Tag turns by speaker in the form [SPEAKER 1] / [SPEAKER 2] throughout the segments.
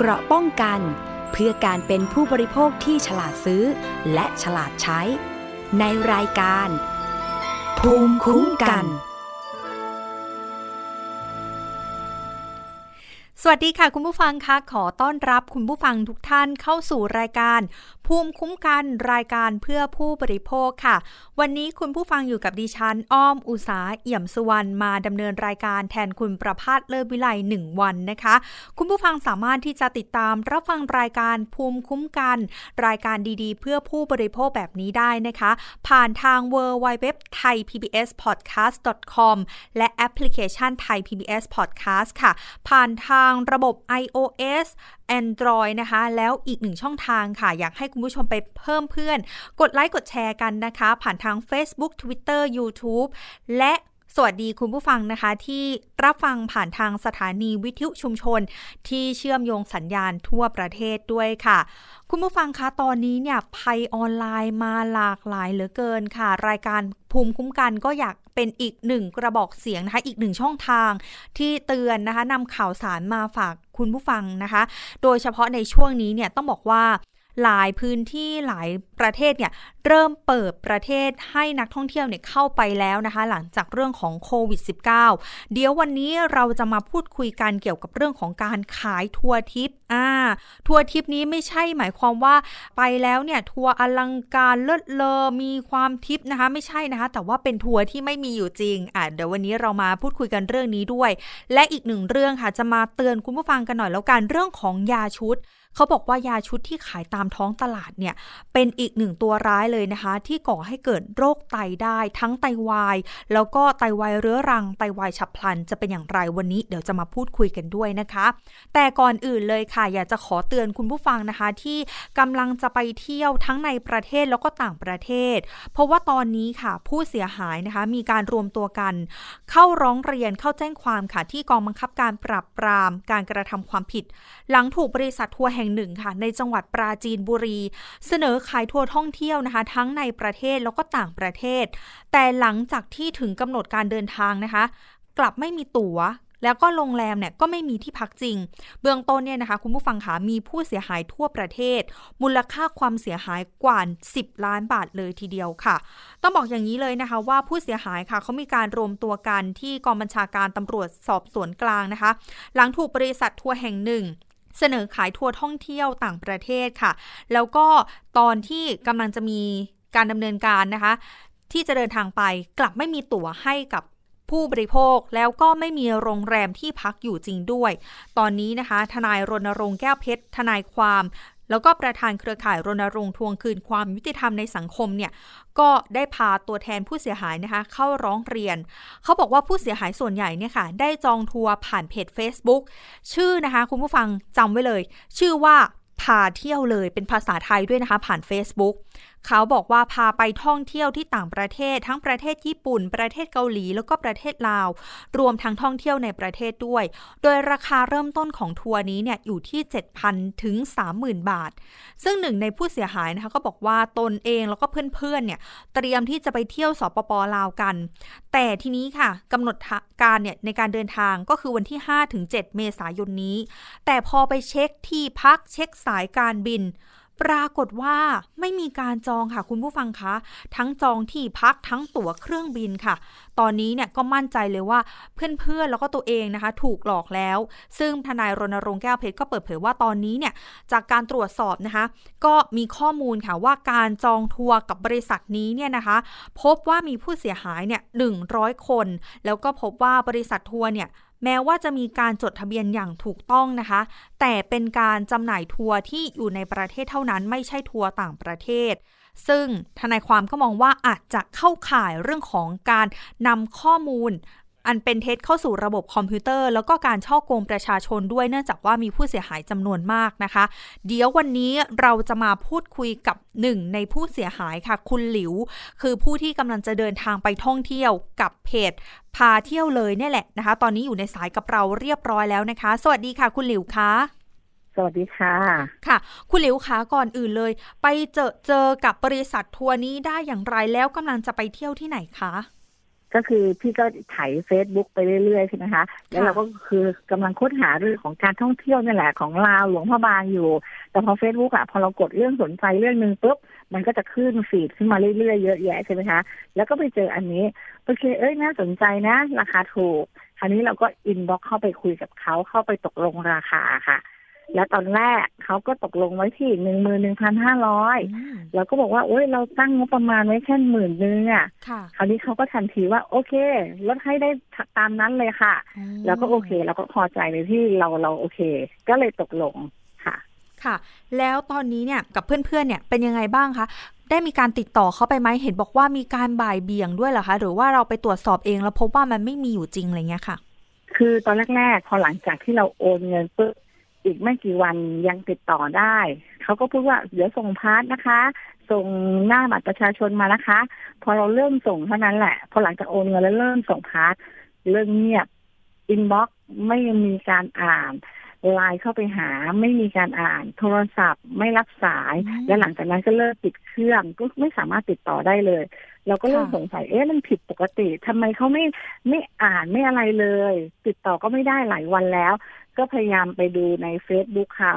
[SPEAKER 1] เกราะป้องกัน เพื่อการเป็นผู้บริโภคที่ฉลาดซื้อ และฉลาดใช้ ในรายการ ภูมิคุ้มกัน
[SPEAKER 2] สวัสดีค่ะคุณผู้ฟังคะขอต้อนรับคุณผู้ฟังทุกท่านเข้าสู่รายการ ภูมิคุ้มกันรายการเพื่อผู้บริโภคค่ะ วันนี้คุณผู้ฟังอยู่กับดิฉัน อ้อมอุสาเอี่ยมสุวรรณมาดำเนินรายการแทนคุณประพาสเลิศวิไลหนึ่งวันนะคะ คุณผู้ฟังสามารถที่จะติดตามรับฟังรายการภูมิคุ้มกัน รายการดีๆ เพื่อผู้บริโภคแบบนี้ได้นะคะ ผ่านทาง w w w t h a i PBS Podcast com และแอปพลิเคชันไทย PBS Podcast ค่ะ ผ่านทางระบบ iOS Android นะคะ แล้วอีกหนึ่งช่องทางค่ะ อยากให้คุณผู้ชมไปเพิ่มเพื่อน กดไลค์กดแชร์กันนะคะ ผ่านทาง Facebook Twitter YouTube และ สวัสดีคุณผู้ฟังนะคะที่รับฟังผ่านทางสถานีวิทยุชุมชน ที่เชื่อมโยงสัญญาณทั่วประเทศด้วยค่ะ คุณผู้ฟังคะตอนนี้เนี่ยภัยออนไลน์มาหลากหลายเหลือเกินค่ะ รายการภูมิคุ้มกันก็อยากเป็นอีกหนึ่งกระบอกเสียงนะคะอีกหนึ่งช่องทาง ที่เตือนนะคะนำข่าวสารมาฝากคุณผู้ฟังนะคะ โดยเฉพาะในช่วงนี้เนี่ยต้องบอกว่า หลายพื้นที่หลายประเทศเนี่ยเริ่มเปิดประเทศให้นักท่องเที่ยวเนี่ยเข้าไปแล้วนะคะ หลังจากเรื่องของโควิด -19 เดี๋ยววันนี้เราจะมาพูดคุยกันเกี่ยวกับเรื่องของการขายทัวร์ทิพย์อ่าทัวร์ทิพย์นี้ไม่ใช่หมายความว่าไปแล้วเนี่ยทัวร์อลังการเลิศเลอมีความทิพย์นะคะ ไม่ใช่นะคะ แต่ว่าเป็นทัวร์ที่ไม่มีอยู่จริงอ่าเดี๋ยววันนี้เรามาพูดคุยกันเรื่องนี้ด้วย และอีกหนึ่งเรื่องค่ะจะมาเตือนคุณผู้ฟังกันหน่อยแล้วกันเรื่องของยาชุด เขาบอกว่ายาชุดที่ขายตามท้องตลาดเนี่ยเป็นอีกหนึ่งตัวร้ายเลยนะคะ ที่ก่อให้เกิดโรคไตได้ทั้งไตาวาย แล้วก็ไตาวายเรื้อรัง ไตาวายฉับพลันจะเป็นอย่างไรวันนี้เดี๋ยวจะมาพูดคุยกันด้วยนะคะ แต่ก่อนอื่นเลยค่ะ อยากจะขอเตือนคุณผู้ฟังนะคะ ที่กำลังจะไปเที่ยวทั้งในประเทศแล้วก็ต่างประเทศ เพราะว่าตอนนี้ค่ะผู้เสียหายนะคะ มีการรวมตัวกัน เข้าร้องเรียนเข้าแจ้งความค่ะที่กองบังคับการปราบปราม การกระทำความผิด หลังถูกบริษัททัวร์แห่งหนึ่งค่ะ ในจังหวัดปราจีนบุรี เสนอขายทัวร์ท่องเที่ยวนะคะ ทั้งในประเทศแล้วก็ต่างประเทศ แต่หลังจากที่ถึงกำหนดการเดินทางนะคะ กลับไม่มีตั๋วแล้วก็โรงแรมเนี่ยก็ไม่มีที่พักจริง เบื้องต้นเนี่ยนะคะ คุณผู้ฟังคะมีผู้เสียหายทั่วประเทศ มูลค่าความเสียหายกว่า 10 ล้านบาทเลยทีเดียวค่ะ ต้องบอกอย่างนี้เลยนะคะว่าผู้เสียหายค่ะเขามีการรวมตัวกันที่กองบัญชาการตำรวจสอบสวนกลางนะคะ หลังถูกบริษัททัวร์แห่งหนึ่ง เสนอขายทัวร์ท่องเที่ยวต่างประเทศค่ะ แล้วก็ตอนที่กำลังจะมีการดำเนินการนะคะ ที่จะเดินทางไปกลับไม่มีตั๋วให้กับผู้บริโภคแล้วก็ไม่มีโรงแรมที่พักอยู่จริงด้วย ตอนนี้นะคะ ทนายรณรงค์แก้วเพชร ทนายความ แล้วก็ประธานเครือข่ายรณรงค์ทวงคืนความยุติธรรมในสังคมเนี่ยก็ได้พาตัวแทนผู้เสียหายนะคะ เข้าร้องเรียน เขาบอกว่าผู้เสียหายส่วนใหญ่เนี่ยค่ะ ได้จองทัวร์ผ่านเพจ Facebook ชื่อนะคะ คุณผู้ฟังจำไว้เลย ชื่อว่าพาเที่ยวเลยเป็นภาษาไทยด้วยนะคะ ผ่าน Facebook เขาบอกว่าพาไปท่องเที่ยวที่ต่างประเทศ ทั้งประเทศญี่ปุ่น ประเทศเกาหลี แล้วก็ประเทศลาว รวมทั้งท่องเที่ยวในประเทศด้วย โดยราคาเริ่มต้นของทัวร์นี้เนี่ยอยู่ที่ 7,000 ถึง 30,000 บาท ซึ่งหนึ่งในผู้เสียหายนะคะก็บอกว่าตนเองแล้วก็เพื่อนๆเนี่ยเตรียมที่จะไปเที่ยวสปปลาวกัน แต่ทีนี้ค่ะกำหนดการเนี่ยในการเดินทางก็คือวันที่ 5-7 เมษายนนี้ แต่พอไปเช็คที่พักเช็คสายการบิน ปรากฏว่าไม่มีการจองค่ะคุณผู้ฟังคะ ทั้งจองที่พักทั้งตั๋วเครื่องบินค่ะ ตอนนี้เนี่ยก็มั่นใจเลยว่าเพื่อนๆแล้วก็ตัวเองนะคะ ถูกหลอกแล้ว ซึ่งทนายรณรงค์แก้วเพชรก็เปิดเผยว่าตอนนี้เนี่ยจากการตรวจสอบนะคะ ก็มีข้อมูลค่ะว่าการจองทัวร์กับบริษัทนี้เนี่ยนะคะ พบว่ามีผู้เสียหายเนี่ยหนึ่งร้อยคน แล้วก็พบว่าบริษัททัวร์เนี่ย แม้ว่าจะมีการจดทะเบียนอย่างถูกต้องนะคะ แต่เป็นการจำหน่ายทัวร์ที่อยู่ในประเทศเท่านั้น ไม่ใช่ทัวร์ต่างประเทศ ซึ่งทนายความก็มองว่าอาจจะเข้าข่ายเรื่องของการนำข้อมูล อันเป็นเท็จเข้าสู่ระบบคอมพิวเตอร์ แล้วก็การช่อโกงประชาชนด้วยเนื่องจากว่ามีผู้เสียหายจำนวนมากนะคะ เดี๋ยววันนี้เราจะมาพูดคุยกับหนึ่งในผู้เสียหายค่ะ คุณหลิว คือผู้ที่กำลังจะเดินทางไปท่องเที่ยวกับเพจ พาเที่ยวเลยเนี่ยแหละนะคะ ตอนนี้อยู่ในสายกับเราเรียบร้อยแล้วนะคะ สวัสดีค่ะ คุณหลิวคะ
[SPEAKER 3] สวัสดีค่ะ
[SPEAKER 2] ค่ะ คุณหลิวคะก่อนอื่นเลย ไปเจอเจอกับบริษัททัวร์นี้ได้อย่างไรแล้วกำลังจะไปเที่ยวที่ไหนคะ
[SPEAKER 3] ก็คือพี่ก็ไถเฟซบุ๊กไปเรื่อยๆใช่ไหมคะแล้วเราก็คือกำลังค้นหาเรื่องของการท่องเที่ยวนี่แหละของลาวหลวงพ่อบางอยู่ แต่พอเฟซบุ๊กอะพอเรากดเรื่องสนใจเรื่องหนึ่งปุ๊บมันก็จะขึ้น feed ขึ้นมาเรื่อยๆเยอะแยะใช่ไหมคะแล้วก็ไปเจออันนี้โอเคเอ้ยน่าสนใจนะ ราคาถูกคราวนี้เราก็ inbox เข้าไปคุยกับเขาเข้าไปตกลงราคาค่ะ แล้วตอนแรกเขาก็ตกลงไว้ที่หนึ่งหมื่นหนึ่งพันห้าร้อยเราก็บอกว่าโอ้ยเราตั้งงบประมาณไว้แค่หมื่นนึงอะคราวนี้เขาก็ทันทีว่า โอเคลดให้ได้ตามนั้นเลยค่ะ แล้วก็โอเคเราก็พอใจในที่เราเราโอเค ก็เลยตกลงค่ะ
[SPEAKER 2] ค่ะ แล้วตอนนี้เนี่ยกับเพื่อนๆเนี่ยเป็นยังไงบ้างคะได้มีการติดต่อเขาไปไหมเห็นบอกว่ามีการบ่ายเบี่ยงด้วยเหรอคะ หรือว่าเราไปตรวจสอบเองแล้วพบว่ามันไม่มีอยู่จริงอะไรเงี้ยค่ะ
[SPEAKER 3] คือตอนแรกๆพอหลังจากที่เราโอนเงินปุ๊บ อีกไม่กี่วันยังติดต่อได้ เขาก็พูดว่าเดี๋ยวส่งพาร์ทนะคะ ส่งหน้าบัตรประชาชนมานะคะ พอเราเริ่มส่งเท่านั้นแหละ พอหลังจากโอนเงินแล้วเริ่มส่งพาร์ทเริ่มเงียบ inbox ไม่มีการอ่านไลน์เข้าไปหาไม่มีการอ่าน โทรศัพท์ไม่รับสาย และหลังจากนั้นก็เลิกติดเครื่องก็ไม่สามารถติดต่อได้เลย เราก็เริ่มสงสัยเอ๊ะมันผิดปกติทำไมเขาไม่ไม่อ่านไม่อะไรเลย ติดต่อก็ไม่ได้หลายวันแล้ว ก็พยายามไปดูในเฟซบุ๊กเขา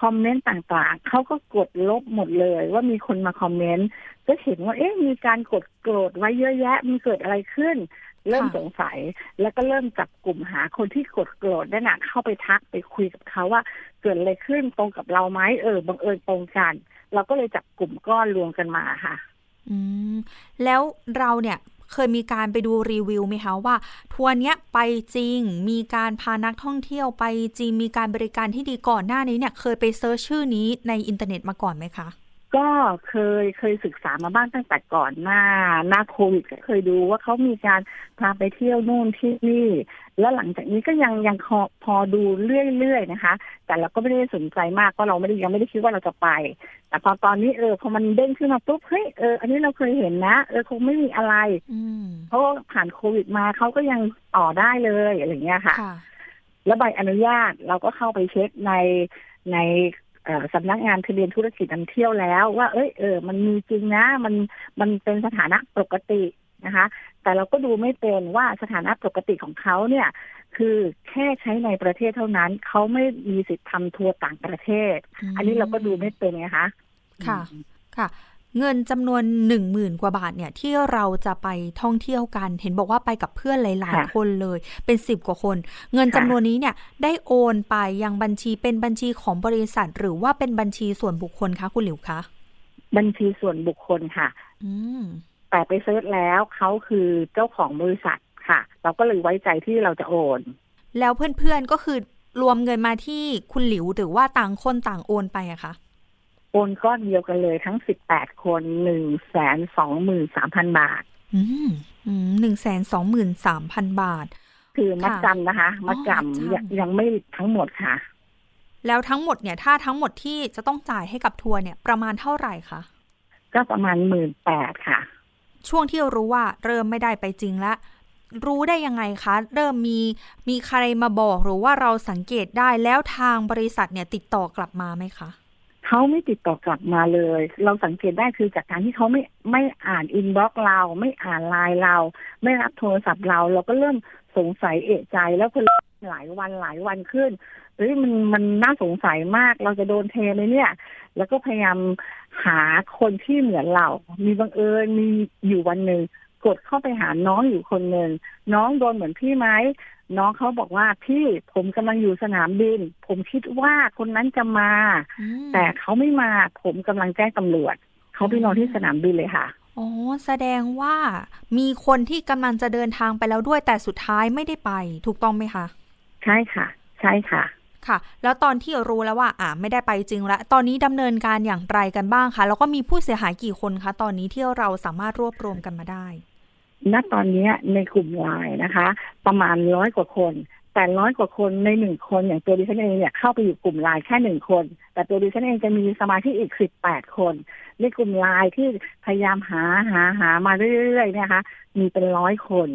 [SPEAKER 3] คอมเมนต์ต่างๆ เขาก็กดลบหมดเลย ว่ามีคนมาคอมเมนต์ก็เห็นว่าเอ๊ะมีการกดโกรธไว้เยอะแยะมันเกิดอะไรขึ้น เริ่มสงสัย แล้วก็เริ่มจับกลุ่มหาคนที่กดโกรธได้นักเข้าไปทักไปคุยกับเขาว่า เกิดอะไรขึ้นตรงกับเราไหมเออบังเอิญตรงกัน เราก็เลยจับกลุ่มก้อนรวมกันมาค่ะ
[SPEAKER 2] อืมแล้วเราเนี่ย เคยมีการไปดูรีวิวไหมคะว่าทัวร์เนี้ยไปจริง มีการพานักท่องเที่ยวไปจริง มีการบริการที่ดีก่อนหน้านี้เนี่ยเคยไป search ชื่อนี้ในอินเทอร์เน็ตมาก่อนไหมคะ
[SPEAKER 3] ก็เคยเคยศึกษามาบ้างตั้งแต่ก่อนหน้าหน้าโควิดก็เคยดูว่าเขามีการพาไปเที่ยวนู่นที่นี่ แล้วหลังจากนี้ก็ยังยังพอพอดูเรื่อยๆนะคะ แต่เราก็ไม่ได้สนใจมากเพราะเราไม่ได้ยังไม่ได้คิดว่าเราจะไป แต่พอตอนนี้เออพอมันเด้งขึ้นมาปุ๊บเฮ้ยเอออันนี้เราเคยเห็นนะเออคงไม่มีอะไรเพราะว่าผ่านโควิดมาเขาก็ยังต่อได้เลยอะไรเงี้ยค่ะ แล้วใบอนุญาตเราก็เข้าไปเช็คในใน สำนักงานทะเบียนธุรกิจนำเที่ยวแล้ว ว่า เอ้ยเออมันมีจริงนะ มันมันเป็นสถานะปกตินะคะ แต่เราก็ดูไม่เป็นว่าสถานะปกติของเขาเนี่ย คือแค่ใช้ในประเทศเท่านั้น เขาไม่มีสิทธิ์ทำทัวร์ต่างประเทศ อันนี้เราก็ดูไม่เป็นไงคะ
[SPEAKER 2] ค่ะ ค่ะ เงินจำนวนหนึ่งหมื่นกว่าบาทเนี่ยที่เราจะไปท่องเที่ยวกัน เห็นบอกว่าไปกับเพื่อนหลาย ๆ คนเลยเป็นสิบกว่าคน เงินจำนวนนี้เนี่ยได้โอนไปยังบัญชีเป็นบัญชีของบริษัท หรือว่าเป็นบัญชีส่วนบุคคลคะคุณหลิวคะ
[SPEAKER 3] บัญชีส่วนบุคคลค่ะ
[SPEAKER 2] อืม
[SPEAKER 3] แต่ไปเซิร์ชแล้วเขาคือเจ้าของบริษัทค่ะ เราก็เลยไว้ใจที่เราจะโอน
[SPEAKER 2] แล้วเพื่อนๆก็คือรวมเงินมาที่คุณหลิวหรือว่าต่างคนต่างโอนไปอะคะ
[SPEAKER 3] โอนก้อนเดียวกันเลยทั้งสิบแปดคนหนึ่งแสนสองหมื่นสามพันบาท
[SPEAKER 2] อืมหนึ่งแสนสองหมื่นสามพันบาท
[SPEAKER 3] คือมัดจำนะคะ มัดจำยังไม่ทั้งหมดค่ะ
[SPEAKER 2] แล้วทั้งหมดเนี่ย ถ้าทั้งหมดที่จะต้องจ่ายให้กับทัวร์เนี่ย ประมาณเท่าไหร่คะ
[SPEAKER 3] ก็ประมาณหมื่นแปดค่ะ
[SPEAKER 2] ช่วงที่รู้ว่าเริ่มไม่ได้ไปจริงแล้วรู้ได้ยังไงคะ เริ่มมีมีใครมาบอกหรือว่าเราสังเกตได้แล้วทางบริษัทเนี่ยติดต่อกลับมาไหมคะ
[SPEAKER 3] เขาไม่ติดต่อกลับมาเลย เราสังเกตได้คือจากการที่เขาไม่ไม่อ่าน inbox เรา ไม่อ่านไลน์เรา ไม่รับโทรศัพท์เรา เราก็เริ่มสงสัยเอะใจแล้วพอหลายวันหลายวันขึ้นเฮ้ยมันมันน่าสงสัยมากเราจะโดนเทไหมเนี่ย แล้วก็พยายามหาคนที่เหมือนเรา มีบังเอิญมีอยู่วันหนึ่งกดเข้าไปหาน้องอยู่คนหนึ่งน้องโดนเหมือนพี่ไหม น้องเขาบอกว่าพี่ผมกำลังอยู่สนามบิน ผมคิดว่าคนนั้นจะมา แต่เขาไม่มาผมกำลังแจ้งตำรวจเขาไปนอนที่สนามบินเลยค่ะ
[SPEAKER 2] อ๋อแสดงว่ามีคนที่กำลังจะเดินทางไปแล้วด้วย แต่สุดท้ายไม่ได้ไป ถูกต้องไหมคะ
[SPEAKER 3] ใช่ค่ะ ใช่ค่ะ
[SPEAKER 2] ค่ะ แล้วตอนที่รู้แล้วว่า อ่าไม่ได้ไปจริงแล้วตอนนี้ดำเนินการอย่างไรกันบ้างคะแล้วก็มีผู้เสียหายกี่คนคะ ตอนนี้ที่เราสามารถรวบรวมกันมาได้
[SPEAKER 3] ณตอนนี้ในกลุ่มไลน์นะคะ ประมาณร้อยกว่าคนแต่ร้อยกว่าคนในหนึ่งคนอย่างตัวดิฉันเองเนี่ยเข้าไปอยู่กลุ่มไลน์แค่หนึ่งคน แต่ตัวดิฉันเองจะมีสมาชิกอีกสิบแปดคน ในกลุ่มไลน์ที่พยายามหาหาหามาเรื่อยๆเนี่ยคะ มีเป็นร้อยคน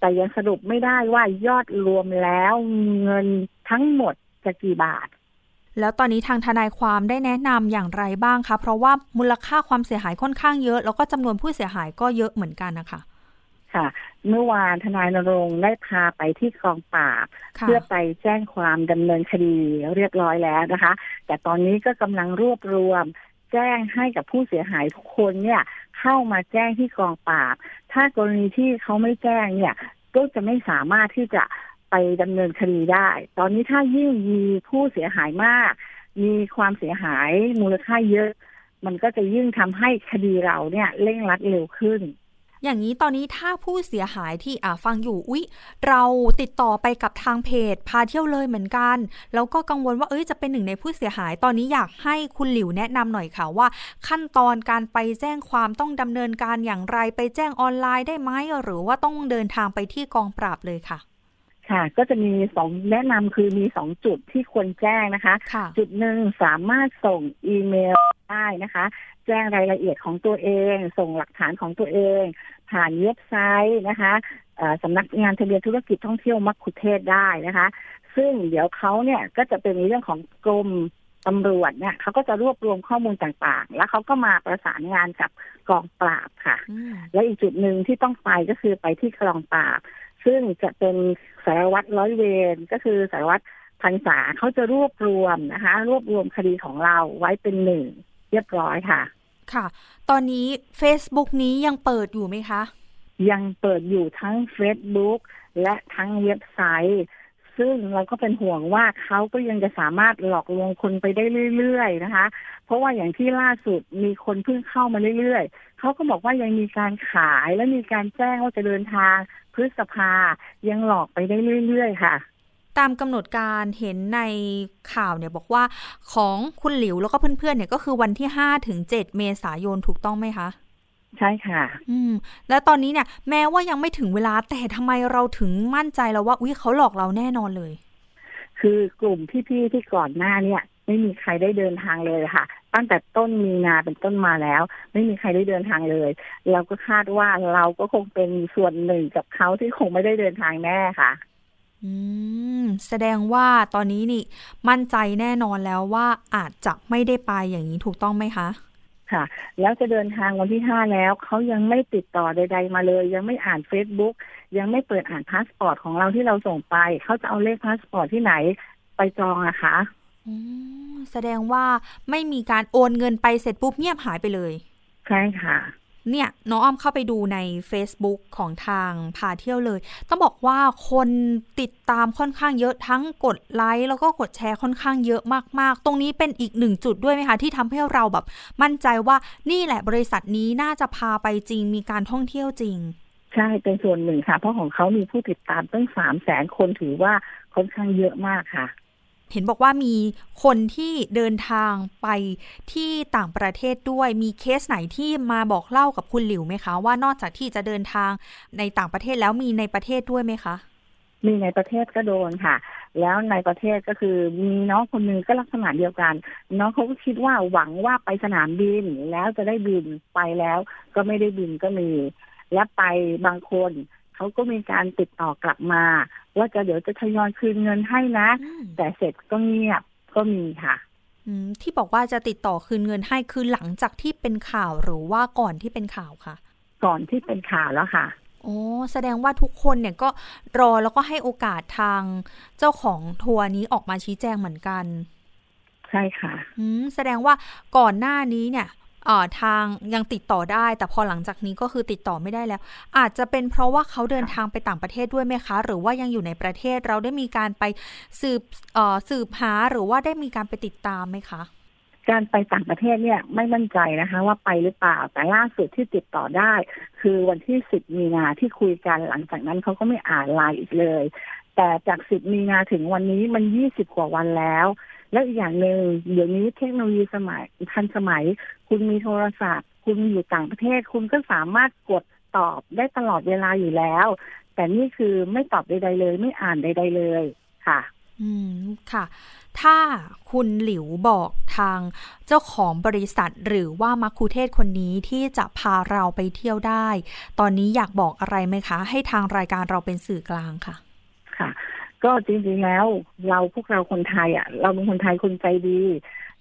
[SPEAKER 3] แต่ยังสรุปไม่ได้ว่ายอดรวมแล้วเงินทั้งหมดจะกี่บาท
[SPEAKER 2] แล้วตอนนี้ทางทนายความได้แนะนำอย่างไรบ้างคะเพราะว่ามูลค่าความเสียหายค่อนข้างเยอะ แล้วก็จำนวนผู้เสียหายก็เยอะเหมือนกันนะคะ
[SPEAKER 3] ค่ะ เมื่อวานทนายนรงค์ได้พาไปที่กองปราบ
[SPEAKER 2] ค่ะ
[SPEAKER 3] เพื่อไปแจ้งความดำเนินคดีเรียบร้อยแล้วนะคะ แต่ตอนนี้ก็กำลังรวบรวมแจ้งให้กับผู้เสียหายทุกคนเนี่ย เข้ามาแจ้งที่กองปราบ ถ้ากรณีที่เขาไม่แจ้งเนี่ยก็จะไม่สามารถที่จะ ไปดำเนินคดีได้ ตอนนี้ถ้ายิ่งมีผู้เสียหายมาก มีความเสียหายมูลค่าเยอะ มันก็จะยิ่งทำให้คดีเราเนี่ยเร่งรัดเร็วขึ้น
[SPEAKER 2] อย่างนี้ตอนนี้ถ้าผู้เสียหายที่อ่าฟังอยู่อุ๊ย เราติดต่อไปกับทางเพจ พาเที่ยวเลยเหมือนกัน แล้วก็กังวลว่าเอ้ยจะเป็นหนึ่งในผู้เสียหาย ตอนนี้อยากให้คุณหลิวแนะนำหน่อยค่ะว่า ขั้นตอนการไปแจ้งความต้องดำเนินการอย่างไรไปแจ้งออนไลน์ได้ไหมหรือว่าต้องเดินทางไปที่กองปราบเลยค่ะ
[SPEAKER 3] ค่ะ ก็จะมีสองแนะนำคือมีสองจุดที่ควรแจ้งนะคะ
[SPEAKER 2] ค่ะ
[SPEAKER 3] จุดหนึ่งสามารถส่งอีเมลได้นะคะ แจ้งรายละเอียดของตัวเอง ส่งหลักฐานของตัวเอง ผ่านเว็บไซต์นะคะเอ่อสำนักงานทะเบียนธุรกิจท่องเที่ยวมักคุเทศก์ได้นะคะ ซึ่งเดี๋ยวเขาเนี่ยก็จะเป็นเรื่องของกรมตำรวจเนี่ยเขาก็จะรวบรวมข้อมูลต่างๆ แล้วเขาก็มาประสานงานกับกองปราบค่ะ
[SPEAKER 2] อืม
[SPEAKER 3] และอีกจุดหนึ่งที่ต้องไปก็คือไปที่กองปราบ ซึ่งจะเป็นสารวัตรร้อยเวรก็คือสารวัตรพันษาเขาจะรวบรวมนะคะ รวบรวมคดีของเราไว้เป็นหนึ่งเรียบร้อยค่ะ
[SPEAKER 2] ค่ะ ตอนนี้ Facebook นี้ยังเปิดอยู่ไหมคะ
[SPEAKER 3] ยังเปิดอยู่ทั้ง Facebook และทั้งเว็บไซต์ ซึ่งเราก็เป็นห่วงว่าเขาก็ยังจะสามารถหลอกลวงคนไปได้เรื่อยๆนะคะ เพราะว่าอย่างที่ล่าสุดมีคนเพิ่งเข้ามาเรื่อยๆเขาก็บอกว่ายังมีการขายและมีการแจ้งว่าจะเดินทางพฤษภายังหลอกไปได้เรื่อยๆ ค่ะ
[SPEAKER 2] ตามกำหนดการเห็นในข่าวเนี่ยบอกว่าของคุณหลิวแล้วก็เพื่อนๆเนี่ยก็คือวันที่ 5 ถึง 7 เมษายนถูกต้องไหมคะ
[SPEAKER 3] ใช่ค่ะ
[SPEAKER 2] อืม แล้วตอนนี้เนี่ย แม้ว่ายังไม่ถึงเวลาแต่ทำไมเราถึงมั่นใจแล้วว่าอุ้ยเขาหลอกเราแน่นอนเลย
[SPEAKER 3] คือกลุ่มพี่ๆที่ก่อนหน้าเนี่ย ไม่มีใครได้เดินทางเลยค่ะ ตั้งแต่ต้นมีนาเป็นต้นมาแล้ว ไม่มีใครได้เดินทางเลย เราก็คาดว่าเราก็คงเป็นส่วนหนึ่งกับเขาที่คงไม่ได้เดินทางแน่ค่ะ
[SPEAKER 2] อืมแสดงว่าตอนนี้นี่ มั่นใจแน่นอนแล้วว่าอาจจะไม่ได้ไปอย่างนี้ถูกต้องไหมคะ
[SPEAKER 3] ค่ะ แล้วจะเดินทางวันที่ห้าแล้วเขายังไม่ติดต่อใด ๆ มาเลย ยังไม่อ่านเฟซบุ๊กยังไม่เปิดอ่านพาสปอร์ตของเราที่เราส่งไปเขาจะเอาเลขพาสปอร์ตที่ไหนไปจองอะคะ
[SPEAKER 2] อ๋อแสดงว่าไม่มีการโอนเงินไปเสร็จปุ๊บเงียบหายไปเลย
[SPEAKER 3] ใช่ค่ะ
[SPEAKER 2] เนี่ยน้องอ้อมเข้าไปดูใน Facebook ของทางพาเที่ยวเลย ต้องบอกว่าคนติดตามค่อนข้างเยอะทั้งกดไลค์แล้วก็กดแชร์ค่อนข้างเยอะมากๆ ตรงนี้เป็นอีกหนึ่งจุดด้วยไหมคะ ที่ทำให้เราแบบมั่นใจว่านี่แหละบริษัทนี้น่าจะพาไปจริงมีการท่องเที่ยวจริง
[SPEAKER 3] ใช่เป็นส่วนหนึ่งค่ะ เพราะของเขามีผู้ติดตามตั้งสามแสนคนถือว่าค่อนข้างเยอะมากค่ะ
[SPEAKER 2] เห็นบอกว่ามีคนที่เดินทางไปที่ต่างประเทศด้วยมีเคสไหนที่มาบอกเล่ากับคุณหลิวไหมคะ ว่านอกจากที่จะเดินทางในต่างประเทศแล้วมีในประเทศด้วยไหมคะ
[SPEAKER 3] มีในประเทศก็โดนค่ะ แล้วในประเทศก็คือมีน้องคนหนึ่งก็ลักษณะเดียวกัน น้องเขาก็คิดว่าหวังว่าไปสนามบินแล้วจะได้บินไปแล้ว ก็ไม่ได้บินก็มี และไปบางคน เขาก็มีการติดต่อกลับมา ว่าจะเดี๋ยวจะทยอยคืนเงินให้นะ
[SPEAKER 2] อืม
[SPEAKER 3] แต่เสร็จก็เงียบก็มีค่ะ
[SPEAKER 2] อืมที่บอกว่าจะติดต่อคืนเงินให้คือหลังจากที่เป็นข่าวหรือว่าก่อนที่เป็นข่าวคะ
[SPEAKER 3] ก่อนที่เป็นข่าวแล้วค่ะ
[SPEAKER 2] โอ้แสดงว่าทุกคนเนี่ยก็รอแล้วก็ให้โอกาสทางเจ้าของทัวร์นี้ออกมาชี้แจงเหมือนกัน
[SPEAKER 3] ใช่ค่ะ
[SPEAKER 2] อืมแสดงว่าก่อนหน้านี้เนี่ยเอ่อ ทางยังติดต่อได้ แต่พอหลังจากนี้ก็คือติดต่อไม่ได้แล้ว อาจจะเป็นเพราะว่าเขาเดินทางไปต่างประเทศด้วยไหมคะ หรือว่ายังอยู่ในประเทศเราได้มีการไปสืบเอ่อสืบหาหรือว่าได้มีการไปติดตามไหมคะ
[SPEAKER 3] การไปต่างประเทศเนี่ยไม่มั่นใจนะคะ ว่าไปหรือเปล่าแต่ล่าสุดที่ติดต่อได้ คือวันที่10มีนาที่คุยกันหลังจากนั้นเขาก็ไม่อ่านไลน์อีกเลย แต่จาก10มีนาถึงวันนี้มัน20กว่าวันแล้ว แล้วอีกอย่างหนึ่งเดี๋ยวนี้เทคโนโลยีสมัยทันสมัย คุณมีโทรศัพท์ คุณอยู่ต่างประเทศ คุณก็สามารถกดตอบได้ตลอดเวลาอยู่แล้ว แต่นี่คือไม่ตอบใด ๆ เลย ไม่อ่านใด ๆ เลยค่ะ
[SPEAKER 2] อืมค่ะ ถ้าคุณหลิวบอกทางเจ้าของบริษัทหรือว่ามัคคุเทศคนนี้ที่จะพาเราไปเที่ยวได้ ตอนนี้อยากบอกอะไรไหมคะ ให้ทางรายการเราเป็นสื่อกลางค่ะ
[SPEAKER 3] ก็จริงๆแล้วเราพวกเราคนไทยอะ เราเป็นคนไทยคนใจดี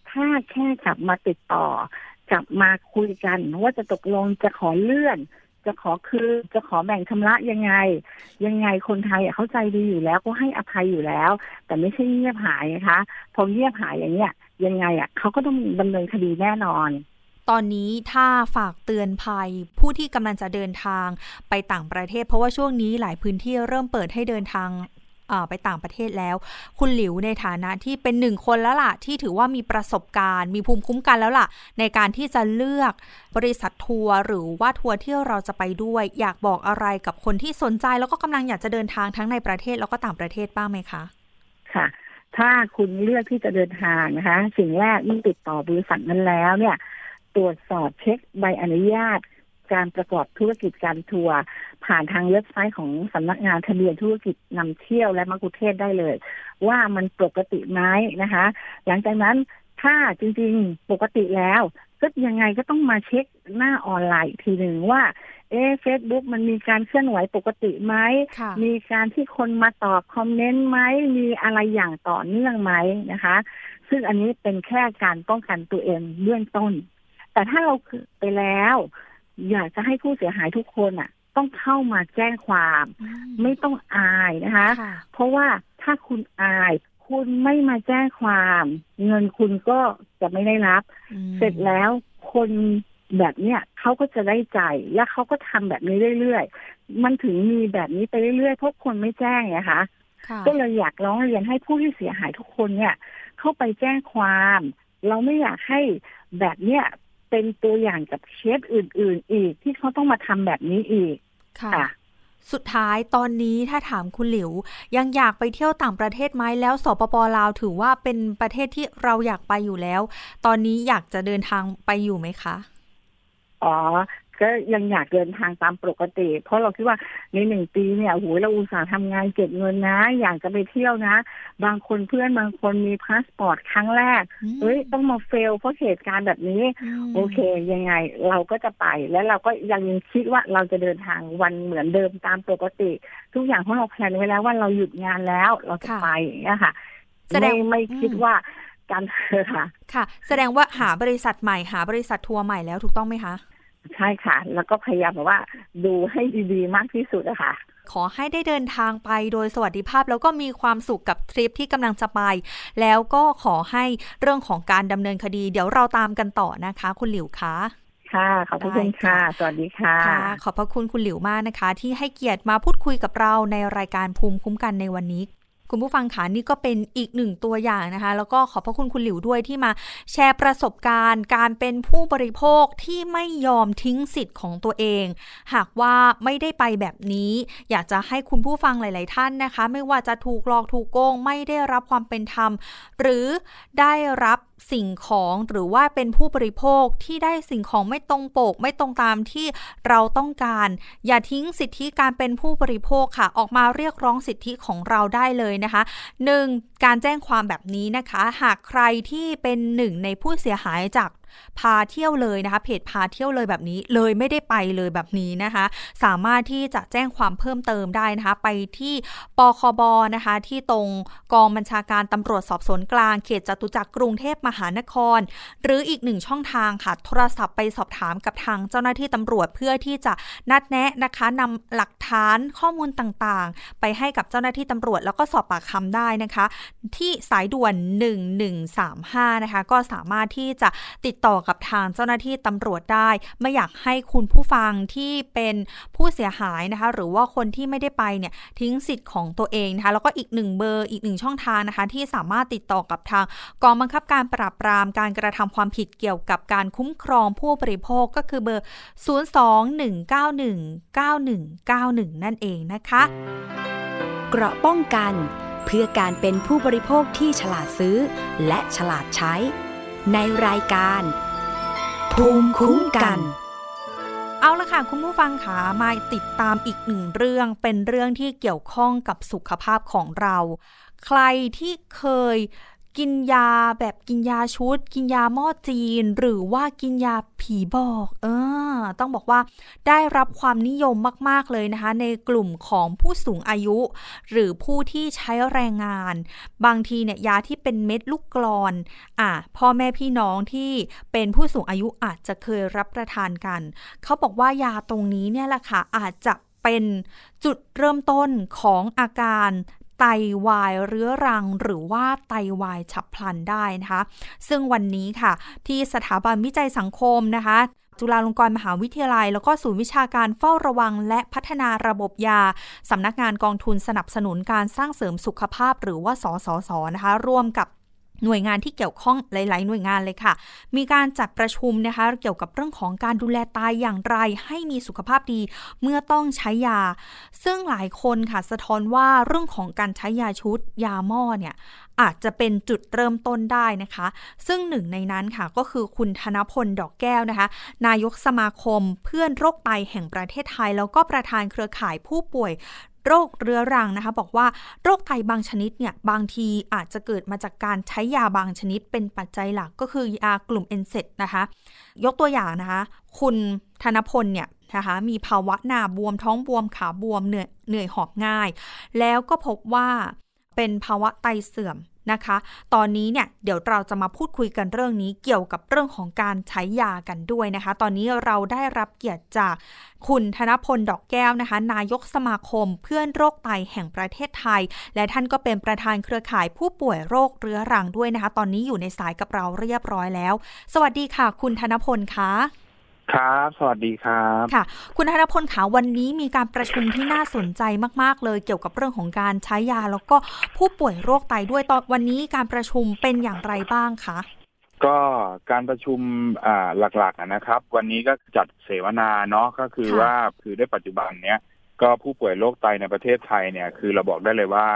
[SPEAKER 3] ถ้าแค่กลับมาติดต่อกลับมาคุยกัน ว่าจะตกลงจะขอเลื่อน จะขอคืนจะขอแบ่งชำระยังไง ยังไงคนไทยเข้าใจดีอยู่แล้วก็ให้อภัยอยู่แล้ว แต่ไม่ใช่เงียบหายนะคะพอเงียบหายอย่างเนี้ยยังไงอะเขาก็ต้องดำเนินคดีแน่นอน
[SPEAKER 2] ตอนนี้ถ้าฝากเตือนภัยผู้ที่กำลังจะเดินทางไปต่างประเทศ เพราะว่าช่วงนี้หลายพื้นที่เริ่มเปิดให้เดินทาง ไปต่างประเทศแล้ว คุณหลิวในฐานะที่เป็นหนึ่งคนแล้วล่ะ ที่ถือว่ามีประสบการณ์ มีภูมิคุ้มกันแล้วล่ะ ในการที่จะเลือกบริษัททัวร์หรือว่าทัวร์ที่เราจะไปด้วย อยากบอกอะไรกับคนที่สนใจแล้วก็กำลังอยากจะเดินทางทั้งในประเทศแล้วก็ต่างประเทศบ้างไหมคะ
[SPEAKER 3] ค่ะ ถ้าคุณเลือกที่จะเดินทางนะคะ สิ่งแรกเมื่อติดต่อบริษัทนั้นแล้วเนี่ย ตรวจสอบเช็คใบอนุญาต การประกอบธุรกิจการทัวร์ผ่านทางเว็บไซต์ของสำนักงานทะเบียนธุรกิจนำเที่ยวและมัคคุเทศก์ได้เลย ว่ามันปกติไหมนะคะ หลังจากนั้นถ้าจริงๆปกติแล้วก็ยังไงก็ต้องมาเช็คหน้าออนไลน์ทีหนึ่งว่า เอ๊ะเฟซบุ๊กมันมีการเคลื่อนไหวปกติไหม มีการที่คนมาตอบคอมเมนต์ไหม มีอะไรอย่างต่อเนื่องไหมนะคะ ซึ่งอันนี้เป็นแค่การป้องกันตัวเองเบื้องต้น แต่ถ้าเราไปแล้ว อยากจะให้ผู้เสียหายทุกคนอะ ต้องเข้ามาแจ้งความ ไม่ต้องอายนะคะ เพราะว่าถ้าคุณอาย คุณไม่มาแจ้งความ เงินคุณก็จะไม่ได้รับ เสร็จแล้วคนแบบเนี้ยเขาก็จะได้ใจและเขาก็ทำแบบนี้เรื่อยๆ มันถึงมีแบบนี้ไปเรื่อยๆเพราะคนไม่แจ้งไงคะก็เลยอยากร้องเรียนให้ผู้ที่เสียหายทุกคนเนี่ย เข้าไปแจ้งความ เราไม่อยากให้แบบเนี้ย เป็นตัวอย่างกับเคสอื่น ๆ อีกที่เขาต้องมาทำแบบนี้อีก
[SPEAKER 2] ค่ะ สุดท้ายตอนนี้ถ้าถามคุณหลิว ยังอยากไปเที่ยวต่างประเทศไหมแล้วสปปลาวถือว่าเป็นประเทศที่เราอยากไปอยู่แล้ว ตอนนี้อยากจะเดินทางไปอยู่ไหมคะ
[SPEAKER 3] อ๋อ ก็ยังอยากเดินทางตามปกติ เพราะเราคิดว่าในหนึ่งปีเนี่ยโหเราอุตส่าห์ทำงานเก็บเงินนะ อยากจะไปเที่ยวนะ บางคนเพื่อนบางคนมีพาสปอร์ตครั้งแรกเฮ้ยต้องมา fail เพราะเหตุการณ์แบบนี้ โอเค ยังไงเราก็จะไปแล้วเราก็ยังยังคิดว่าเราจะเดินทางวันเหมือนเดิมตามปกติ ทุกอย่างเพราะเรา plan ไว้แล้วว่าเราหยุดงานแล้วเราจะไปอย่างเงี้ยค่ะแสดงไม่คิดว่าการเธอค่ะ
[SPEAKER 2] ค่ะ แสดงว่าหาบริษัทใหม่หาบริษัททัวร์ใหม่แล้วถูกต้องไหมคะ
[SPEAKER 3] ใช่ค่ะ แล้วก็พยายามแบบว่าดูให้ดีๆ มากที่สุดนะคะ
[SPEAKER 2] ขอให้ได้เดินทางไปโดยสวัสดิภาพ แล้วก็มีความสุขกับทริปที่กำลังจะไป แล้วก็ขอให้เรื่องของการดำเนินคดี เดี๋ยวเราตามกันต่อนะคะ คุณหลิวคะ
[SPEAKER 3] ค่ะ ขอบคุณค่ะ สวัสดีค่ะ
[SPEAKER 2] ค่ะ ขอบพระคุณคุณหลิวมากนะคะ ที่ให้เกียรติมาพูดคุยกับเราในรายการภูมิคุ้มกันในวันนี้ คุณผู้ฟังขานี่ก็เป็นอีกหนึ่งตัวอย่างนะคะ แล้วก็ขอบพระคุณคุณหลิวด้วยที่มาแชร์ประสบการณ์ การเป็นผู้บริโภคที่ไม่ยอมทิ้งสิทธิ์ของตัวเอง หากว่าไม่ได้ไปแบบนี้ อยากจะให้คุณผู้ฟังหลาย ๆ ท่านนะคะ ไม่ว่าจะถูกหลอกถูกโกงไม่ได้รับความเป็นธรรม หรือได้รับ สิ่งของหรือว่าเป็นผู้บริโภคที่ได้สิ่งของไม่ตรงปก ไม่ตรงตามที่เราต้องการ อย่าทิ้งสิทธิการเป็นผู้บริโภคค่ะ ออกมาเรียกร้องสิทธิของเราได้เลยนะคะ 1. การแจ้งความแบบนี้นะคะ หากใครที่เป็นหนึ่งในผู้เสียหายจาก พาเที่ยวเลยนะคะ เพจพาเที่ยวเลยแบบนี้เลยไม่ได้ไปเลยแบบนี้นะคะ สามารถที่จะแจ้งความเพิ่มเติมได้นะคะ ไปที่ปคบนะคะ ที่ตรงกองบัญชาการตำรวจสอบสวนกลางเขตจตุจักรกรุงเทพมหานคร หรืออีกหนึ่งช่องทางค่ะ โทรศัพท์ไปสอบถามกับทางเจ้าหน้าที่ตำรวจเพื่อที่จะนัดแนะนะคะนำหลักฐานข้อมูลต่างๆ ไปให้กับเจ้าหน้าที่ตำรวจ แล้วก็สอบปากคำได้นะคะ ที่สายด่วน 1135 นะคะ ก็สามารถที่จะติดต่อกับทางเจ้าหน้าที่ตำรวจได้ ไม่อยากให้คุณผู้ฟังที่เป็นผู้เสียหายนะคะ หรือว่าคนที่ไม่ได้ไปเนี่ยทิ้งสิทธิ์ของตัวเองนะคะ แล้วก็อีกหนึ่งเบอร์อีกหนึ่งช่องทางนะคะ ที่สามารถติดต่อกับทางกองบังคับการปราบปรามการกระทำความผิดเกี่ยวกับการคุ้มครองผู้บริโภคก็คือเบอร์ 021919191 นั่นเองนะคะ
[SPEAKER 1] เกราะป้องกันเพื่อการเป็นผู้บริโภคที่ฉลาดซื้อ และฉลาดใช้ ในรายการ ภูมิคุ้มกัน
[SPEAKER 2] เอาละค่ะ คุณผู้ฟังคะมาติดตามอีกหนึ่งเรื่องเป็นเรื่องที่เกี่ยวข้องกับสุขภาพของเรา ใครที่เคยกินยาแบบกินยาชุด กินยาหม้อจีน หรือว่ากินยาผีบอก เออ ต้องบอกว่าได้รับความนิยมมาก ๆ เลยนะคะ ในกลุ่มของผู้สูงอายุ หรือผู้ที่ใช้แรงงาน บางทีเนี่ยยาที่เป็นเม็ดลูกกรอนอะพ่อแม่พี่น้องที่เป็นผู้สูงอายุอาจจะเคยรับประทานกัน เขาบอกว่ายาตรงนี้เนี่ยแหละค่ะอาจจะเป็นจุดเริ่มต้นของอาการไตวายเรื้อรังหรือว่าไตวายฉับพลันได้นะคะ ซึ่งวันนี้ค่ะ ที่สถาบันวิจัยสังคมนะคะ จุฬาลงกรณ์มหาวิทยาลัย แล้วก็ศูนย์วิชาการเฝ้าระวัง และพัฒนาระบบยาสำนักงานกองทุนสนับสนุนการสร้างเสริมสุขภาพ หรือว่าสสสนะคะร่วมกับหน่วยงานที่เกี่ยวข้องหลาย ๆ หน่วยงานเลยค่ะ มีการจัดประชุมนะคะ เกี่ยวกับเรื่องของการดูแลตายอย่างไร ให้มีสุขภาพดีเมื่อต้องใช้ยา ซึ่งหลายคนค่ะสะท้อนว่าเรื่องของการใช้ยาชุดยาหม้อเนี่ย อาจจะเป็นจุดเริ่มต้นได้นะคะ ซึ่งหนึ่งในนั้นค่ะก็คือคุณธนพลดอกแก้วนะคะ นายกสมาคมเพื่อนโรคไตแห่งประเทศไทย แล้วก็ประธานเครือข่ายผู้ป่วยโรคเรื้อรังนะคะ บอกว่าโรคไตบางชนิดเนี่ยบางทีอาจจะเกิดมาจากการใช้ยาบางชนิดเป็นปัจจัยหลักก็คือยากลุ่มเอนเซตนะคะ ยกตัวอย่างนะคะ คุณธนพลเนี่ยนะคะมีภาวะหน้าบวมท้องบวมขาบวมเหนื่อยเหนื่อยหอบง่าย แล้วก็พบว่า เป็นภาวะไตเสื่อมนะคะ ตอนนี้เนี่ยเดี๋ยวเราจะมาพูดคุยกันเรื่องนี้เกี่ยวกับเรื่องของการใช้ยากันด้วยนะคะ ตอนนี้เราได้รับเกียรติจากคุณธนพลดอกแก้วนะคะ นายกสมาคมเพื่อนโรคไตแห่งประเทศไทย และท่านก็เป็นประธานเครือข่ายผู้ป่วยโรคเรื้อรังด้วยนะคะ ตอนนี้อยู่ในสายกับเราเรียบร้อยแล้ว สวัสดีค่ะ คุณธนพลคะ
[SPEAKER 4] ครับ สวัสดีครับ
[SPEAKER 2] ค่ะ คุณธนพลขาวันนี้มีการประชุมที่น่าสนใจมากๆ เลยเกี่ยวกับเรื่องของการใช้ยา แล้วก็ผู้ป่วยโรคไตด้วยตอนวันนี้การประชุมเป็นอย่างไรบ้างคะ
[SPEAKER 4] ก็การประชุมอ่าหลักๆนะครับ วันนี้ก็จัดเสวนาเนาะก็คือว่าคือได้ปัจจุบันเนี้ยก็ผู้ป่วยโรคไตในประเทศไทยเนี่ย คือเราบอกได้เลยว่า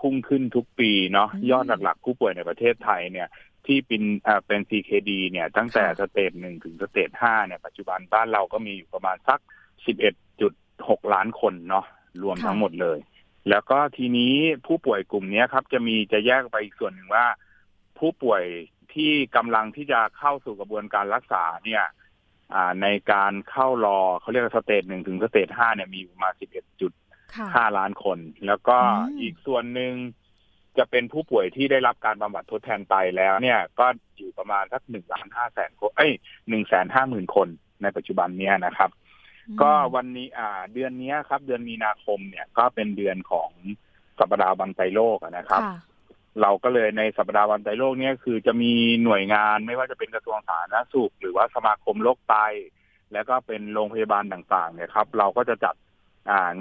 [SPEAKER 4] พุ่งขึ้นทุกปีเนาะยอดหลักๆ ผู้ป่วยในประเทศไทยเนี่ย ที่เป็นอ่าเป็น CKD เนี่ยตั้งแต่ stage หนึ่งถึง stage ห้าเนี่ยปัจจุบันบ้านเราก็มีอยู่ประมาณสักสิบเอ็ดจุดหกล้านคนเนาะรวมทั้งหมดเลย แล้วก็ทีนี้ผู้ป่วยกลุ่มนี้ครับ จะมีจะแยกไปอีกส่วนหนึ่งว่า ผู้ป่วยที่กำลังที่จะเข้าสู่กระบวนการรักษาเนี่ยในการเข้ารอเขาเรียก stage หนึ่งถึง stage ห้าเนี่ยมีประมาณสิบเอ็ดจุดห้าล้านคน แล้วก็อีกส่วนหนึ่ง จะเป็นผู้ป่วยที่ได้รับการบำบัดทดแทนไตแล้วเนี่ยก็อยู่ประมาณสักหนึ่งล้านห้าแสนคนเอ้ยหนึ่งแสนห้าหมื่นคนในปัจจุบันเนี้ยนะครับ ก็วันนี้อ่าเดือนนี้ครับ เดือนมีนาคมเนี่ยก็เป็นเดือนของสัปดาห์วันไตโลกนะครับ เราก็เลยในสัปดาห์วันไตโลกเนี่ยคือจะมีหน่วยงานไม่ว่าจะเป็นกระทรวงสาธารณสุข หรือว่าสมาคมโรคไต แล้วก็เป็นโรงพยาบาลต่างๆเนี่ยครับ เราก็จะจัด